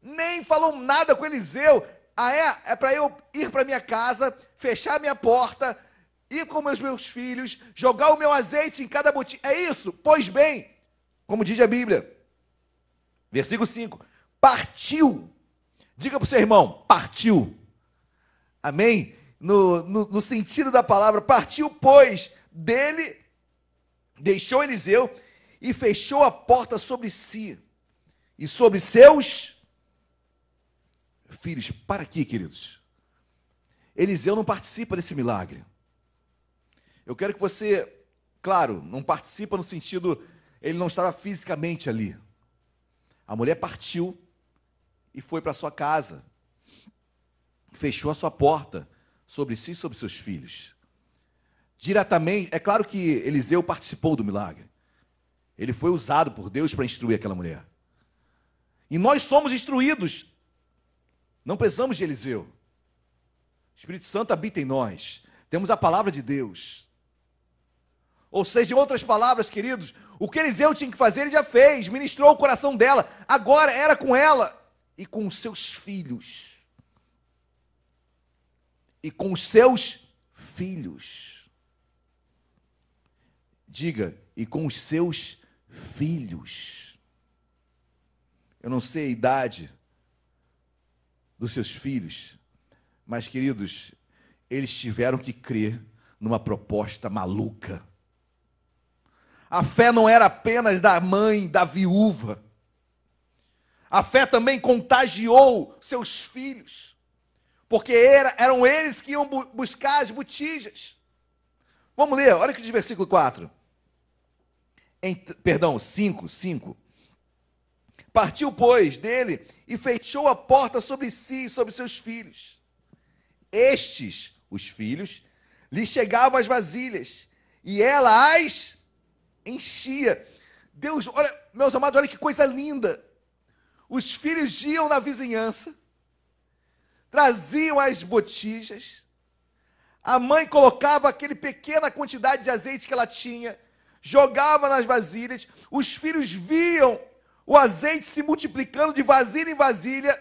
Nem falou nada com Eliseu. Ah, é? É para eu ir para minha casa, fechar minha porta, ir com meus meus filhos, jogar o meu azeite em cada botinha. É isso? Pois bem, como diz a Bíblia. Versículo 5. Partiu. Diga para o seu irmão, partiu. Amém? no, no, no sentido da palavra, partiu, pois, dele, deixou Eliseu e fechou a porta sobre si e sobre seus filhos. Para aqui, queridos. Eliseu não participa desse milagre. Eu quero que você, claro, não participa no sentido, ele não estava fisicamente ali. A mulher partiu e foi para sua casa, fechou a sua porta, sobre si e sobre seus filhos. Diretamente, é claro que Eliseu participou do milagre. Ele foi usado por Deus para instruir aquela mulher. E nós somos instruídos. Não precisamos de Eliseu. O Espírito Santo habita em nós. Temos a palavra de Deus. Ou seja, em outras palavras, queridos, o que Eliseu tinha que fazer, ele já fez, ministrou o coração dela. Agora era com ela e com os seus filhos e com os seus filhos. Diga, e com os seus filhos. Eu não sei a idade dos seus filhos, mas queridos, eles tiveram que crer numa proposta maluca. A fé não era apenas da mãe, da viúva. A fé também contagiou seus filhos porque era, eram eles que iam bu buscar as botijas. Vamos ler, olha que diz versículo 4. Em, perdão, 5, 5. Partiu, pois, dele e fechou a porta sobre si e sobre seus filhos. Estes, os filhos, lhe chegavam as vasilhas e ela as enchia. Deus, olha, meus amados, olha que coisa linda. Os filhos iam na vizinhança traziam as botijas, a mãe colocava aquele pequena quantidade de azeite que ela tinha, jogava nas vasilhas, os filhos viam o azeite se multiplicando de vasilha em vasilha,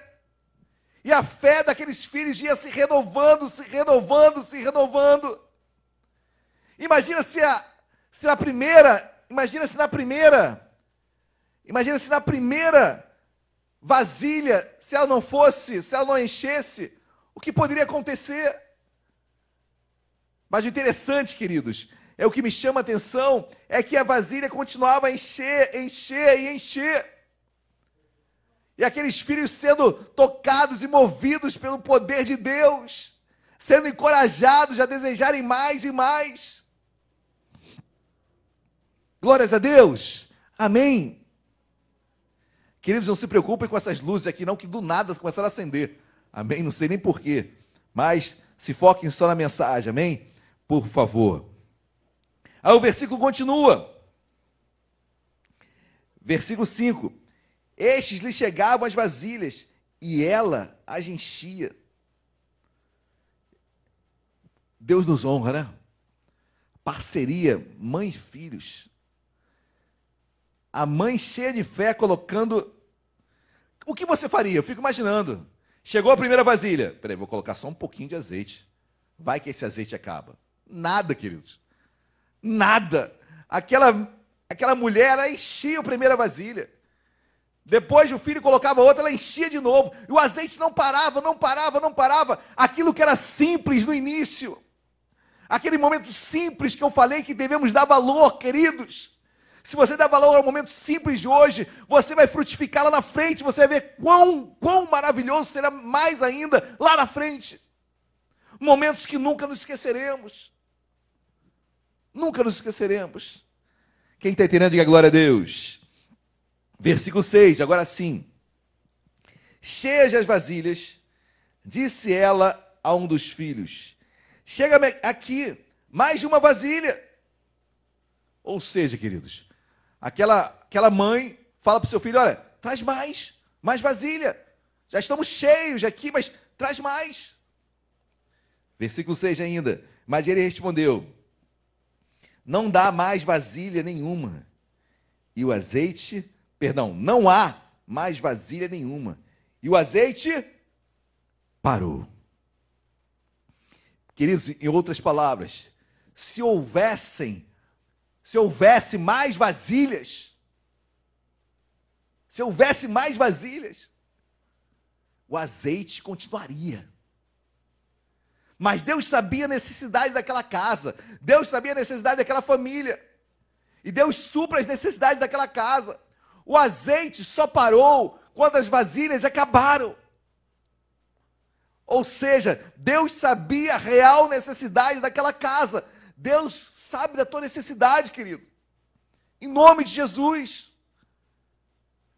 e a fé daqueles filhos ia se renovando, se renovando, se renovando. Imagina se, a, se na primeira, imagina se na primeira, imagina se na primeira vasilha, se ela não fosse, se ela não enchesse, o que poderia acontecer? Mas o interessante, queridos, é o que me chama a atenção, é que a vasilha continuava a encher, encher e encher. E aqueles filhos sendo tocados e movidos pelo poder de Deus, sendo encorajados a desejarem mais e mais. Glórias a Deus. Amém. Queridos, não se preocupem com essas luzes aqui, não, que do nada começaram a acender. Amém? Não sei nem porquê. Mas se foquem só na mensagem, amém? Por favor. Aí o versículo continua. Versículo 5: Estes lhe chegavam as vasilhas, e ela as enchia. Deus nos honra, né? parceria mãe e filhos. A mãe cheia de fé colocando. O que você faria? Eu fico imaginando. Chegou a primeira vasilha. Peraí, vou colocar só um pouquinho de azeite. Vai que esse azeite acaba. Nada, queridos. Nada. Aquela, aquela mulher, ela enchia a primeira vasilha. Depois o filho colocava outra, ela enchia de novo. E o azeite não parava, não parava, não parava. Aquilo que era simples no início. Aquele momento simples que eu falei que devemos dar valor, queridos. Se você der valor ao momento simples de hoje, você vai frutificar lá na frente, você vai ver quão, quão maravilhoso será mais ainda lá na frente. Momentos que nunca nos esqueceremos. Nunca nos esqueceremos. Quem está entendendo, diga glória a Deus. Versículo 6, agora sim. Cheias as vasilhas, disse ela a um dos filhos: Chega aqui, mais de uma vasilha. Ou seja, queridos, aquela, aquela mãe fala para o seu filho: Olha, traz mais, mais vasilha. Já estamos cheios aqui, mas traz mais. Versículo 6 ainda. Mas ele respondeu: Não dá mais vasilha nenhuma. E o azeite, perdão, não há mais vasilha nenhuma. E o azeite parou. Queridos, em outras palavras, se houvessem, se houvesse mais vasilhas, se houvesse mais vasilhas, o azeite continuaria. Mas Deus sabia a necessidade daquela casa, Deus sabia a necessidade daquela família, e Deus supra as necessidades daquela casa. O azeite só parou quando as vasilhas acabaram. Ou seja, Deus sabia a real necessidade daquela casa. Deus sabe da tua necessidade, querido. Em nome de Jesus.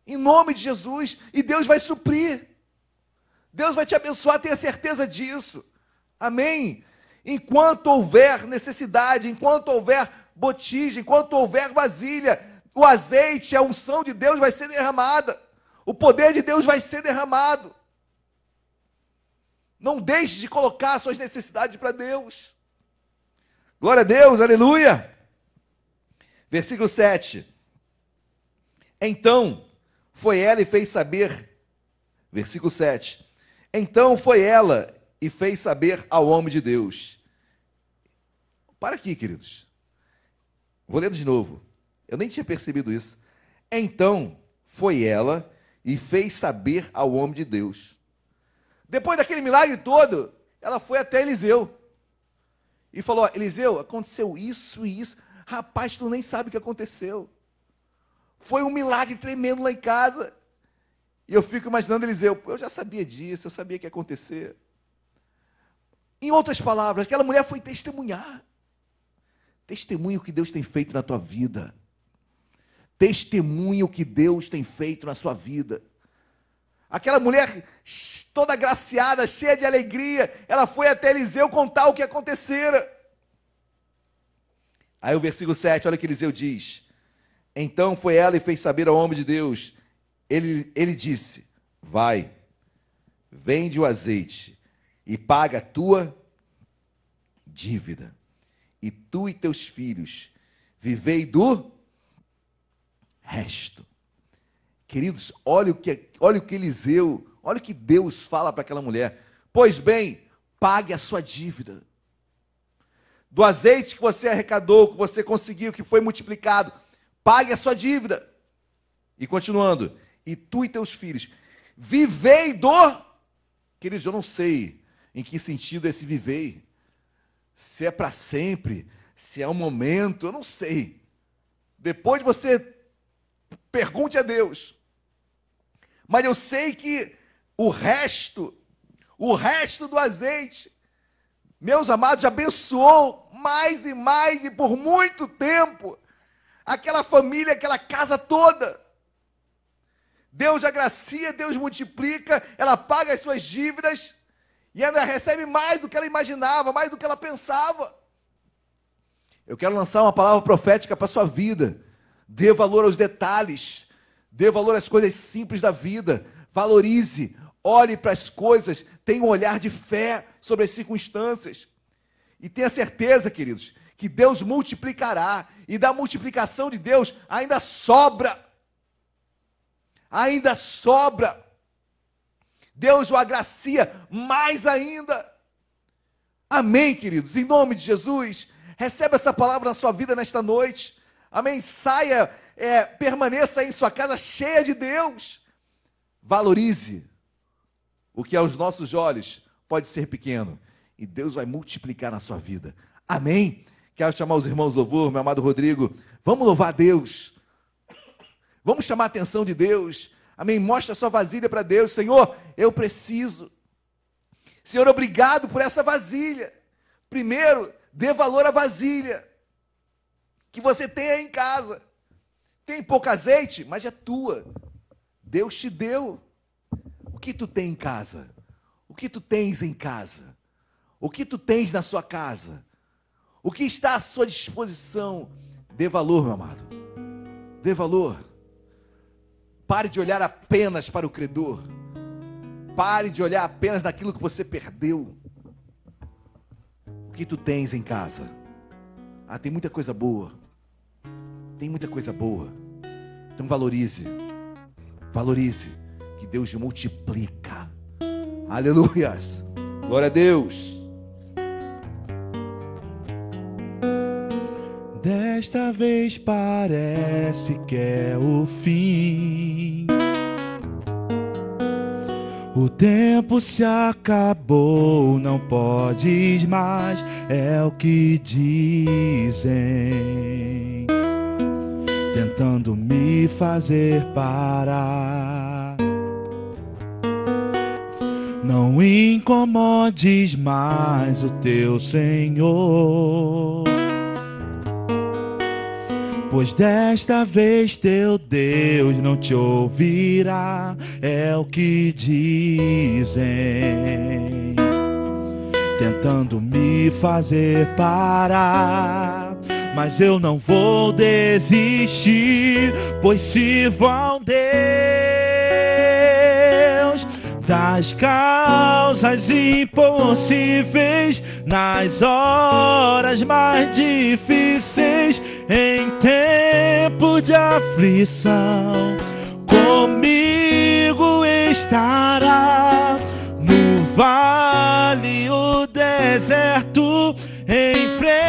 Em nome de Jesus. E Deus vai suprir. Deus vai te abençoar, tenha certeza disso. Amém? Enquanto houver necessidade, enquanto houver botija, enquanto houver vasilha, o azeite, a unção de Deus vai ser derramada. O poder de Deus vai ser derramado. Não deixe de colocar suas necessidades para Deus. Glória a Deus, aleluia. Versículo 7. Então foi ela e fez saber. Versículo 7. Então foi ela e fez saber ao homem de Deus. Para aqui, queridos. Vou ler de novo. Eu nem tinha percebido isso. Então foi ela e fez saber ao homem de Deus. Depois daquele milagre todo, ela foi até Eliseu. E falou: Eliseu, aconteceu isso e isso. Rapaz, tu nem sabe o que aconteceu. Foi um milagre tremendo lá em casa. E eu fico imaginando Eliseu, eu já sabia disso, eu sabia que ia acontecer. Em outras palavras, aquela mulher foi testemunhar. Testemunho o que Deus tem feito na tua vida. Testemunho o que Deus tem feito na sua vida. Aquela mulher toda graciada, cheia de alegria, ela foi até Eliseu contar o que acontecera. Aí o versículo 7, olha o que Eliseu diz. Então foi ela e fez saber ao homem de Deus. Ele, ele disse: Vai, vende o azeite e paga a tua dívida. E tu e teus filhos vivei do resto. Queridos, olha o que, olha o que Eliseu, olha o que Deus fala para aquela mulher. Pois bem, pague a sua dívida. Do azeite que você arrecadou, que você conseguiu, que foi multiplicado, pague a sua dívida. E continuando, e tu e teus filhos, vivei do. Queridos, eu não sei em que sentido é esse vivei. Se é para sempre, se é um momento, eu não sei. Depois você pergunte a Deus mas eu sei que o resto, o resto do azeite, meus amados, abençoou mais e mais e por muito tempo aquela família, aquela casa toda. Deus agracia, Deus multiplica, ela paga as suas dívidas e ainda recebe mais do que ela imaginava, mais do que ela pensava. Eu quero lançar uma palavra profética para a sua vida. Dê valor aos detalhes. Dê valor às coisas simples da vida. Valorize. Olhe para as coisas. Tenha um olhar de fé sobre as circunstâncias. E tenha certeza, queridos, que Deus multiplicará, e da multiplicação de Deus ainda sobra. Ainda sobra. Deus o agracia mais ainda. Amém, queridos, em nome de Jesus. Recebe essa palavra na sua vida nesta noite. Amém. Saia, é, permaneça em sua casa cheia de Deus. Valorize o que aos nossos olhos pode ser pequeno. E Deus vai multiplicar na sua vida. Amém. Quero chamar os irmãos do louvor, meu amado Rodrigo. Vamos louvar Deus. Vamos chamar a atenção de Deus. Amém. Mostra a sua vasilha para Deus. Senhor, eu preciso. Senhor, obrigado por essa vasilha. Primeiro, dê valor à vasilha que você tem aí em casa. Tem pouco azeite, mas é tua. Deus te deu. O que tu tem em casa? O que tu tens em casa? O que tu tens na sua casa? O que está à sua disposição? Dê valor, meu amado. Dê valor. Pare de olhar apenas para o credor. Pare de olhar apenas naquilo que você perdeu. O que tu tens em casa? Ah, tem muita coisa boa. Tem muita coisa boa. Então valorize. Valorize. Que Deus multiplica. Aleluias. Glória a Deus. Desta vez parece que é o fim. O tempo se acabou, não podes mais, é o que dizem, tentando me fazer parar. Não incomodes mais o teu Senhor Pois desta vez teu Deus não te ouvirá, é o que dizem, tentando me fazer parar. Mas eu não vou desistir, pois sirvo ao Deus das causas impossíveis nas horas mais difíceis em tempo de aflição, comigo estará no vale o deserto, enfrentarei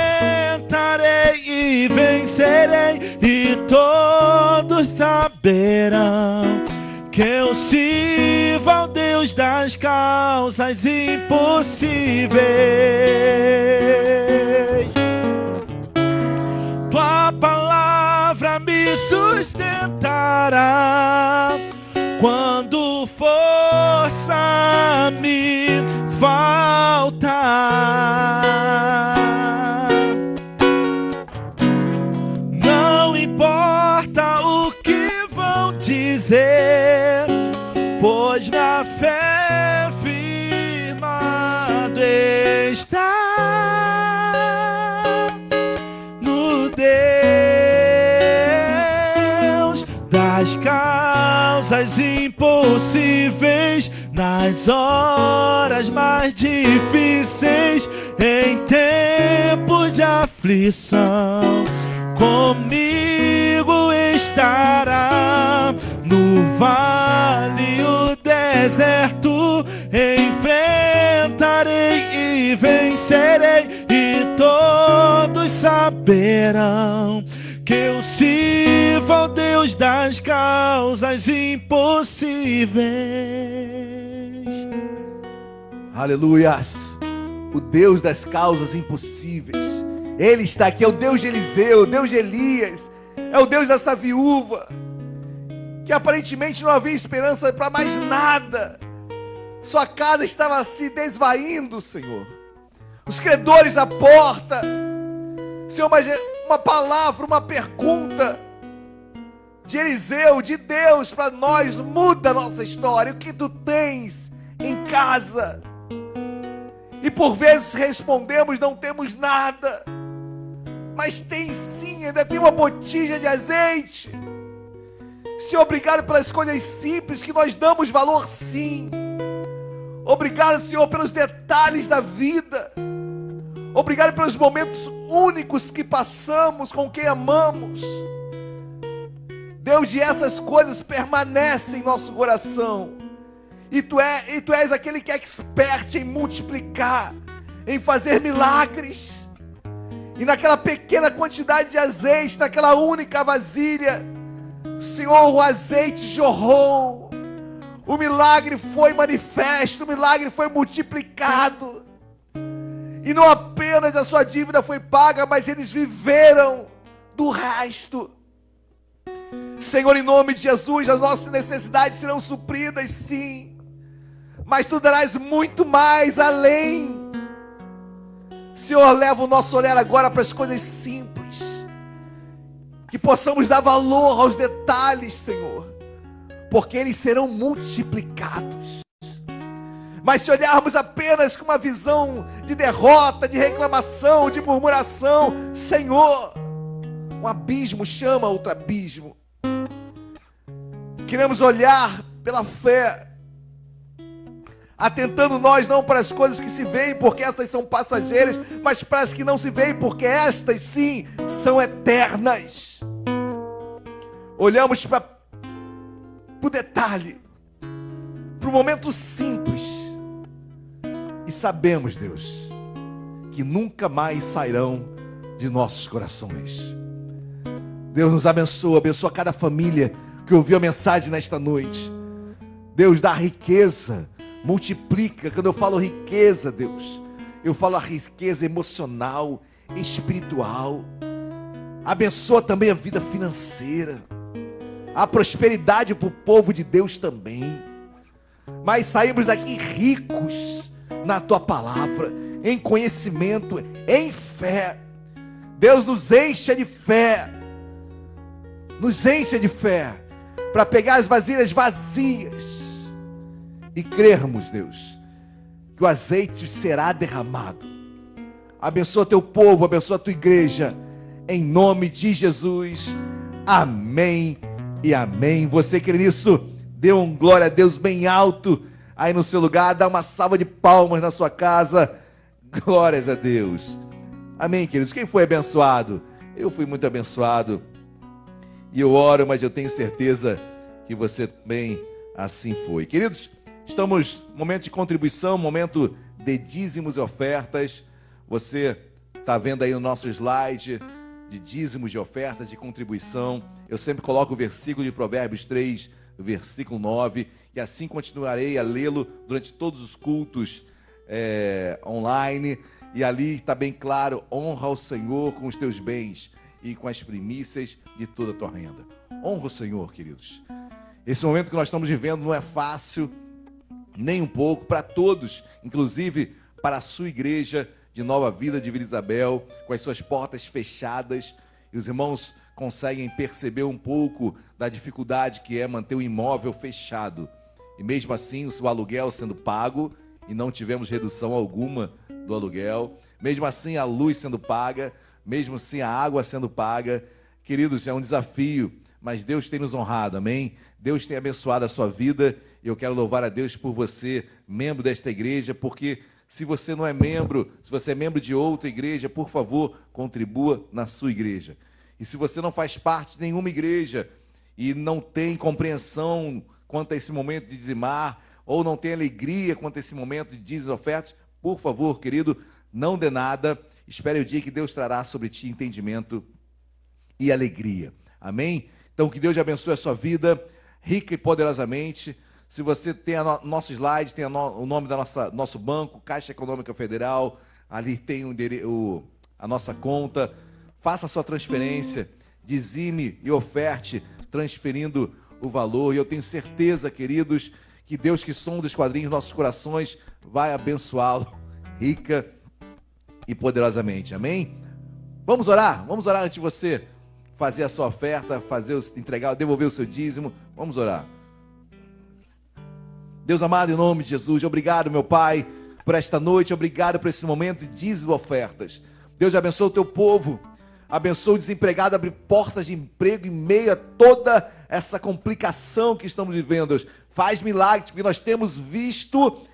e vencerei, e todos saberão que eu sirvo ao Deus das causas impossíveis. Palavra me sustentará quando força me faltar. Impossíveis nas horas mais difíceis em tempos de aflição comigo estará. No vale o deserto enfrentarei e vencerei e todos saberão que eu sirvo ao Deus das causas impossíveis. Aleluias. O Deus das causas impossíveis. Ele está aqui, é o Deus de Eliseu, o Deus de Elias, é o Deus dessa viúva, que aparentemente não havia esperança para mais nada. Sua casa estava se desvaindo, Senhor. Os credores à porta. Senhor, mas uma palavra, uma pergunta de Eliseu, de Deus para nós, muda a nossa história. O que tu tens em casa? E por vezes respondemos, não temos nada. Mas tem sim, ainda tem uma botija de azeite. Senhor, obrigado pelas coisas simples que nós damos valor sim. Obrigado, Senhor, pelos detalhes da vida. Obrigado pelos momentos únicos que passamos com quem amamos. Deus, e essas coisas permanecem em nosso coração. E tu, é, e tu és aquele que é expert em multiplicar, em fazer milagres. E naquela pequena quantidade de azeite, naquela única vasilha, Senhor, o azeite jorrou. O milagre foi manifesto, o milagre foi multiplicado. E não apenas a sua dívida foi paga, mas eles viveram do resto. Senhor, em nome de Jesus, as nossas necessidades serão supridas, sim, mas tu darás muito mais além. Senhor, leva o nosso olhar agora para as coisas simples, que possamos dar valor aos detalhes, Senhor, porque eles serão multiplicados. Mas se olharmos apenas com uma visão de derrota, de reclamação, de murmuração, Senhor, um abismo chama outro abismo. Queremos olhar pela fé, atentando nós não para as coisas que se veem, porque essas são passageiras, mas para as que não se veem, porque estas sim são eternas. Olhamos para o detalhe, para o momento simples, e sabemos, Deus, que nunca mais sairão de nossos corações. Deus nos abençoa, abençoa cada família que ouviu a mensagem nesta noite. Deus dá riqueza, multiplica. Quando eu falo riqueza, Deus, eu falo a riqueza emocional, espiritual. Abençoa também a vida financeira, a prosperidade para o povo de Deus também. Mas saímos daqui ricos na tua palavra, em conhecimento, em fé. Deus nos encha de fé, nos encha de fé para pegar as vasilhas vazias e crermos, Deus, que o azeite será derramado. Abençoa teu povo, abençoa tua igreja, em nome de Jesus. Amém e amém. Você crê nisso? Dê um glória a Deus bem alto aí no seu lugar, dá uma salva de palmas na sua casa. Glórias a Deus. Amém, queridos. Quem foi abençoado? Eu fui muito abençoado e eu oro, mas eu tenho certeza que você também assim foi. Queridos, estamos momento de contribuição, momento de dízimos e ofertas. Você está vendo aí no nosso slide de dízimos, de ofertas, de contribuição. Eu sempre coloco o versículo de Provérbios 3, versículo 9, e assim continuarei a lê-lo durante todos os cultos é, online. E ali está bem claro: honra ao Senhor com os teus bens e com as primícias de toda a tua renda. Honra o Senhor, queridos. Esse momento que nós estamos vivendo não é fácil, nem um pouco, para todos, inclusive para a sua igreja de Nova Vida de Vila Isabel, com as suas portas fechadas, e os irmãos conseguem perceber um pouco da dificuldade que é manter o imóvel fechado. E mesmo assim, o seu aluguel sendo pago, e não tivemos redução alguma do aluguel, mesmo assim, a luz sendo paga, mesmo assim a água sendo paga. Queridos, é um desafio, mas Deus tem nos honrado, amém? Deus tem abençoado a sua vida. E eu quero louvar a Deus por você, membro desta igreja, porque se você não é membro, se você é membro de outra igreja, por favor, contribua na sua igreja. E se você não faz parte de nenhuma igreja e não tem compreensão quanto a esse momento de dizimar, ou não tem alegria quanto a esse momento de dízimos ofertas, por favor, querido, não dê nada Espere o dia que Deus trará sobre ti entendimento e alegria. Amém? Então, que Deus abençoe a sua vida, rica e poderosamente. Se você tem a no, nosso slide, tem no, o nome nossa nosso banco, Caixa Econômica Federal, ali tem o, o, a nossa conta. Faça a sua transferência, dizime e oferte, transferindo o valor. E eu tenho certeza, queridos, que Deus que som dos quadrinhos nossos corações vai abençoá-lo rica e poderosamente. Amém? Vamos orar? Vamos orar antes de você fazer a sua oferta, fazer entregar, devolver o seu dízimo. Vamos orar. Deus amado, em nome de Jesus, obrigado, meu Pai, por esta noite, obrigado por esse momento de dízimo ofertas. Deus abençoe o teu povo, abençoe o desempregado, abre portas de emprego em meio a toda essa complicação que estamos vivendo. Faz milagres, porque nós temos visto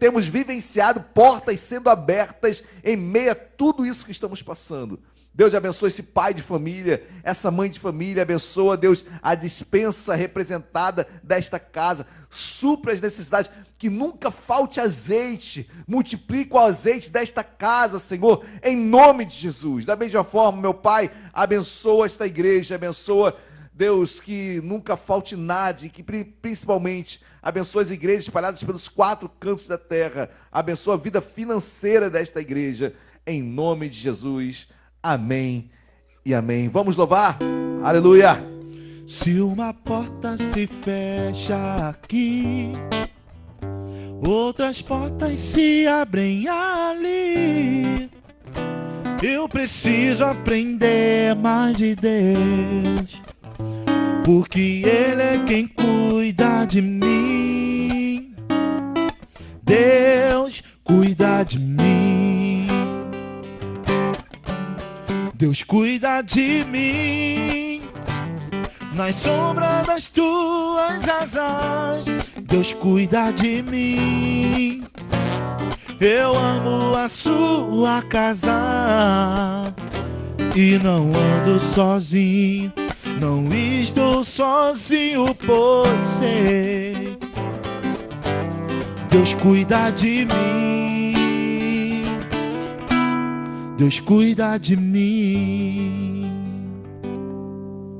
temos vivenciado portas sendo abertas em meio a tudo isso que estamos passando. Deus abençoe esse pai de família, essa mãe de família, abençoa, Deus, a dispensa representada desta casa, supra as necessidades, que nunca falte azeite, multiplique o azeite desta casa, Senhor, em nome de Jesus. Da mesma forma, meu Pai, abençoa esta igreja, abençoa, Deus, que nunca falte nada, e que principalmente abençoa as igrejas espalhadas pelos quatro cantos da terra, abençoa a vida financeira desta igreja, em nome de Jesus. Amém e amém. Vamos louvar? Aleluia! Se uma porta se fecha aqui, outras portas se abrem ali. Eu preciso aprender mais de Deus, porque Ele é quem cuida de mim. Deus cuida de mim. Deus cuida de mim. Nas sombras das tuas asas, Deus cuida de mim. Eu amo a sua casa e não ando sozinho. Não estou sozinho, pois sei. Deus cuida de mim. Deus cuida de mim.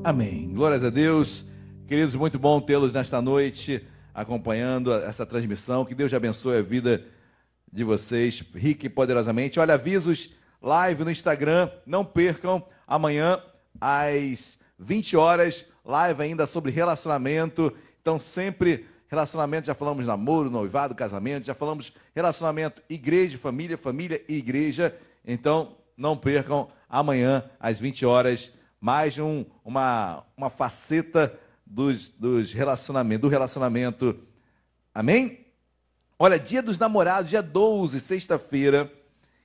Amém. Glórias a Deus. Queridos, muito bom tê-los nesta noite acompanhando essa transmissão. Que Deus abençoe a vida de vocês rica e poderosamente. Olha, avisos live no Instagram. Não percam amanhã às 20 horas, live ainda sobre relacionamento. Então, sempre relacionamento, já falamos namoro, noivado, casamento, já falamos relacionamento igreja, família, família e igreja. Então, não percam amanhã, às 20 horas, mais um, uma, uma faceta dos, dos relacionamentos, do relacionamento. Amém? Olha, dia dos namorados, dia 12, sexta-feira,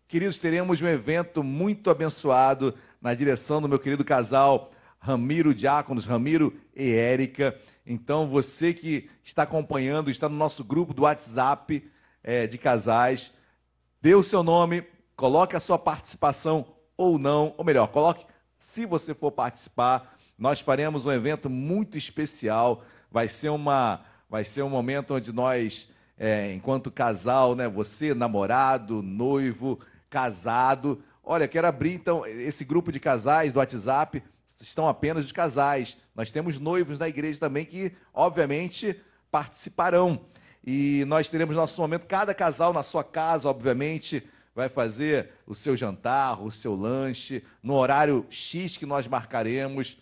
queridos, teremos um evento muito abençoado na direção do meu querido casal Ramiro Diáconos, Ramiro e Érica. Então, você que está acompanhando, está no nosso grupo do WhatsApp é, de casais, dê o seu nome, Coloque a sua participação ou não, ou melhor, coloque se você for participar. Nós faremos um evento muito especial. Vai ser uma, vai ser um momento onde nós, é, enquanto casal, né, você namorado, noivo, casado, olha, quero abrir então esse grupo de casais do WhatsApp. Estão apenas os casais. Nós temos noivos na igreja também que, obviamente, participarão. E nós teremos nosso momento, cada casal na sua casa, obviamente vai fazer o seu jantar, o seu lanche, no horário X que nós marcaremos.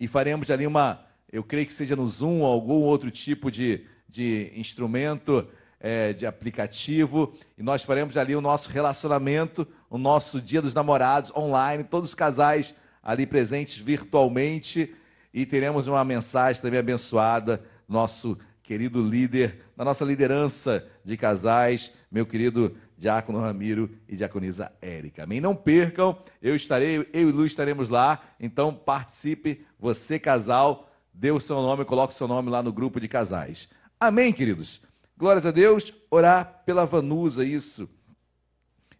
E faremos ali uma, eu creio que seja no Zoom ou algum outro tipo de, de instrumento, é, de aplicativo. E nós faremos ali o nosso relacionamento, o nosso Dia dos Namorados online, todos os casais ali presentes virtualmente. E teremos uma mensagem também abençoada, nosso querido líder, na nossa liderança de casais, meu querido Diácono Ramiro e Diaconisa Érica. Amém? Não percam, eu estarei, eu e Lu estaremos lá, então participe, você casal, dê o seu nome, coloque o seu nome lá no grupo de casais. Amém, queridos? Glórias a Deus, orar pela Vanusa, isso.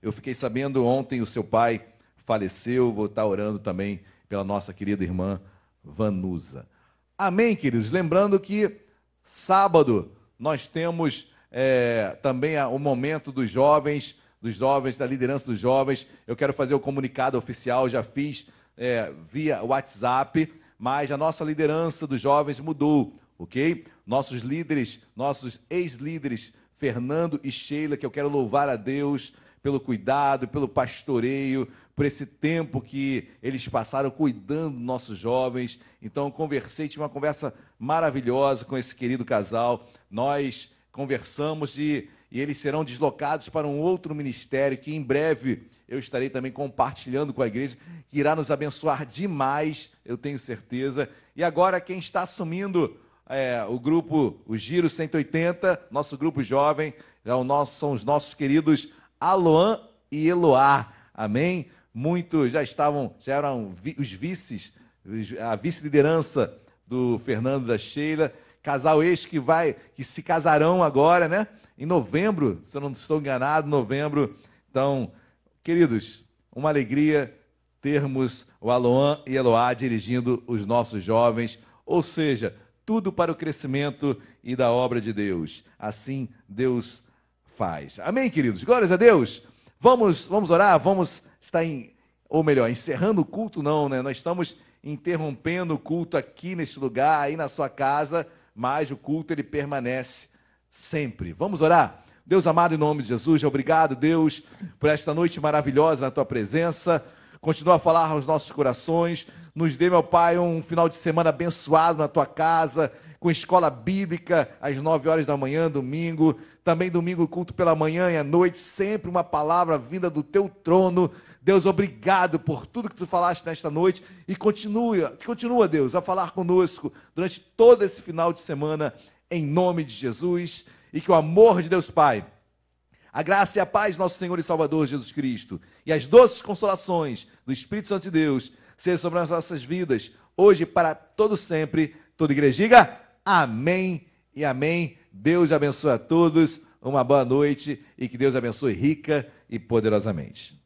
Eu fiquei sabendo ontem o seu pai faleceu, vou estar orando também pela nossa querida irmã Vanusa. Amém, queridos? Lembrando que sábado nós temos é, também o momento dos jovens, dos jovens, da liderança dos jovens. Eu quero fazer o comunicado oficial, já fiz é, via WhatsApp, mas a nossa liderança dos jovens mudou, ok? Nossos líderes, nossos ex-líderes, Fernando e Sheila, que eu quero louvar a Deus pelo cuidado, pelo pastoreio, por esse tempo que eles passaram cuidando dos nossos jovens. Então, conversei, tive uma conversa maravilhosa com esse querido casal. Nós conversamos e, e eles serão deslocados para um outro ministério que em breve eu estarei também compartilhando com a igreja, que irá nos abençoar demais, eu tenho certeza. E agora, quem está assumindo é, o grupo, o Giro 180, nosso grupo jovem, é o nosso, são os nossos queridos Aloan e Eloá. Amém? Muitos já estavam, já eram os vices, a vice-liderança do Fernando da Sheila casal este que vai, que se casarão agora, né? em novembro, se eu não estou enganado, novembro. Então, queridos, uma alegria termos o Aloan e Eloá dirigindo os nossos jovens, ou seja, tudo para o crescimento e da obra de Deus. Assim Deus faz. Amém, queridos? Glórias a Deus. Vamos, vamos orar, vamos estar em, ou melhor, encerrando o culto, não, né? Nós estamos interrompendo o culto aqui neste lugar, aí na sua casa, mas o culto ele permanece sempre. Vamos orar? Deus amado, em nome de Jesus, obrigado, Deus, por esta noite maravilhosa na tua presença. Continua a falar aos nossos corações. Nos dê, meu Pai, um final de semana abençoado na tua casa, com escola bíblica às nove horas da manhã, domingo. Também domingo, culto pela manhã e à noite. Sempre uma palavra vinda do teu trono. Deus, obrigado por tudo que tu falaste nesta noite e continua, continua, Deus, a falar conosco durante todo esse final de semana, em nome de Jesus e que o amor de Deus Pai, a graça e a paz do nosso Senhor e Salvador Jesus Cristo e as doces consolações do Espírito Santo de Deus sejam sobre as nossas vidas, hoje para todo sempre. Toda igreja diga amém e amém. Deus abençoe a todos, uma boa noite e que Deus abençoe rica e poderosamente.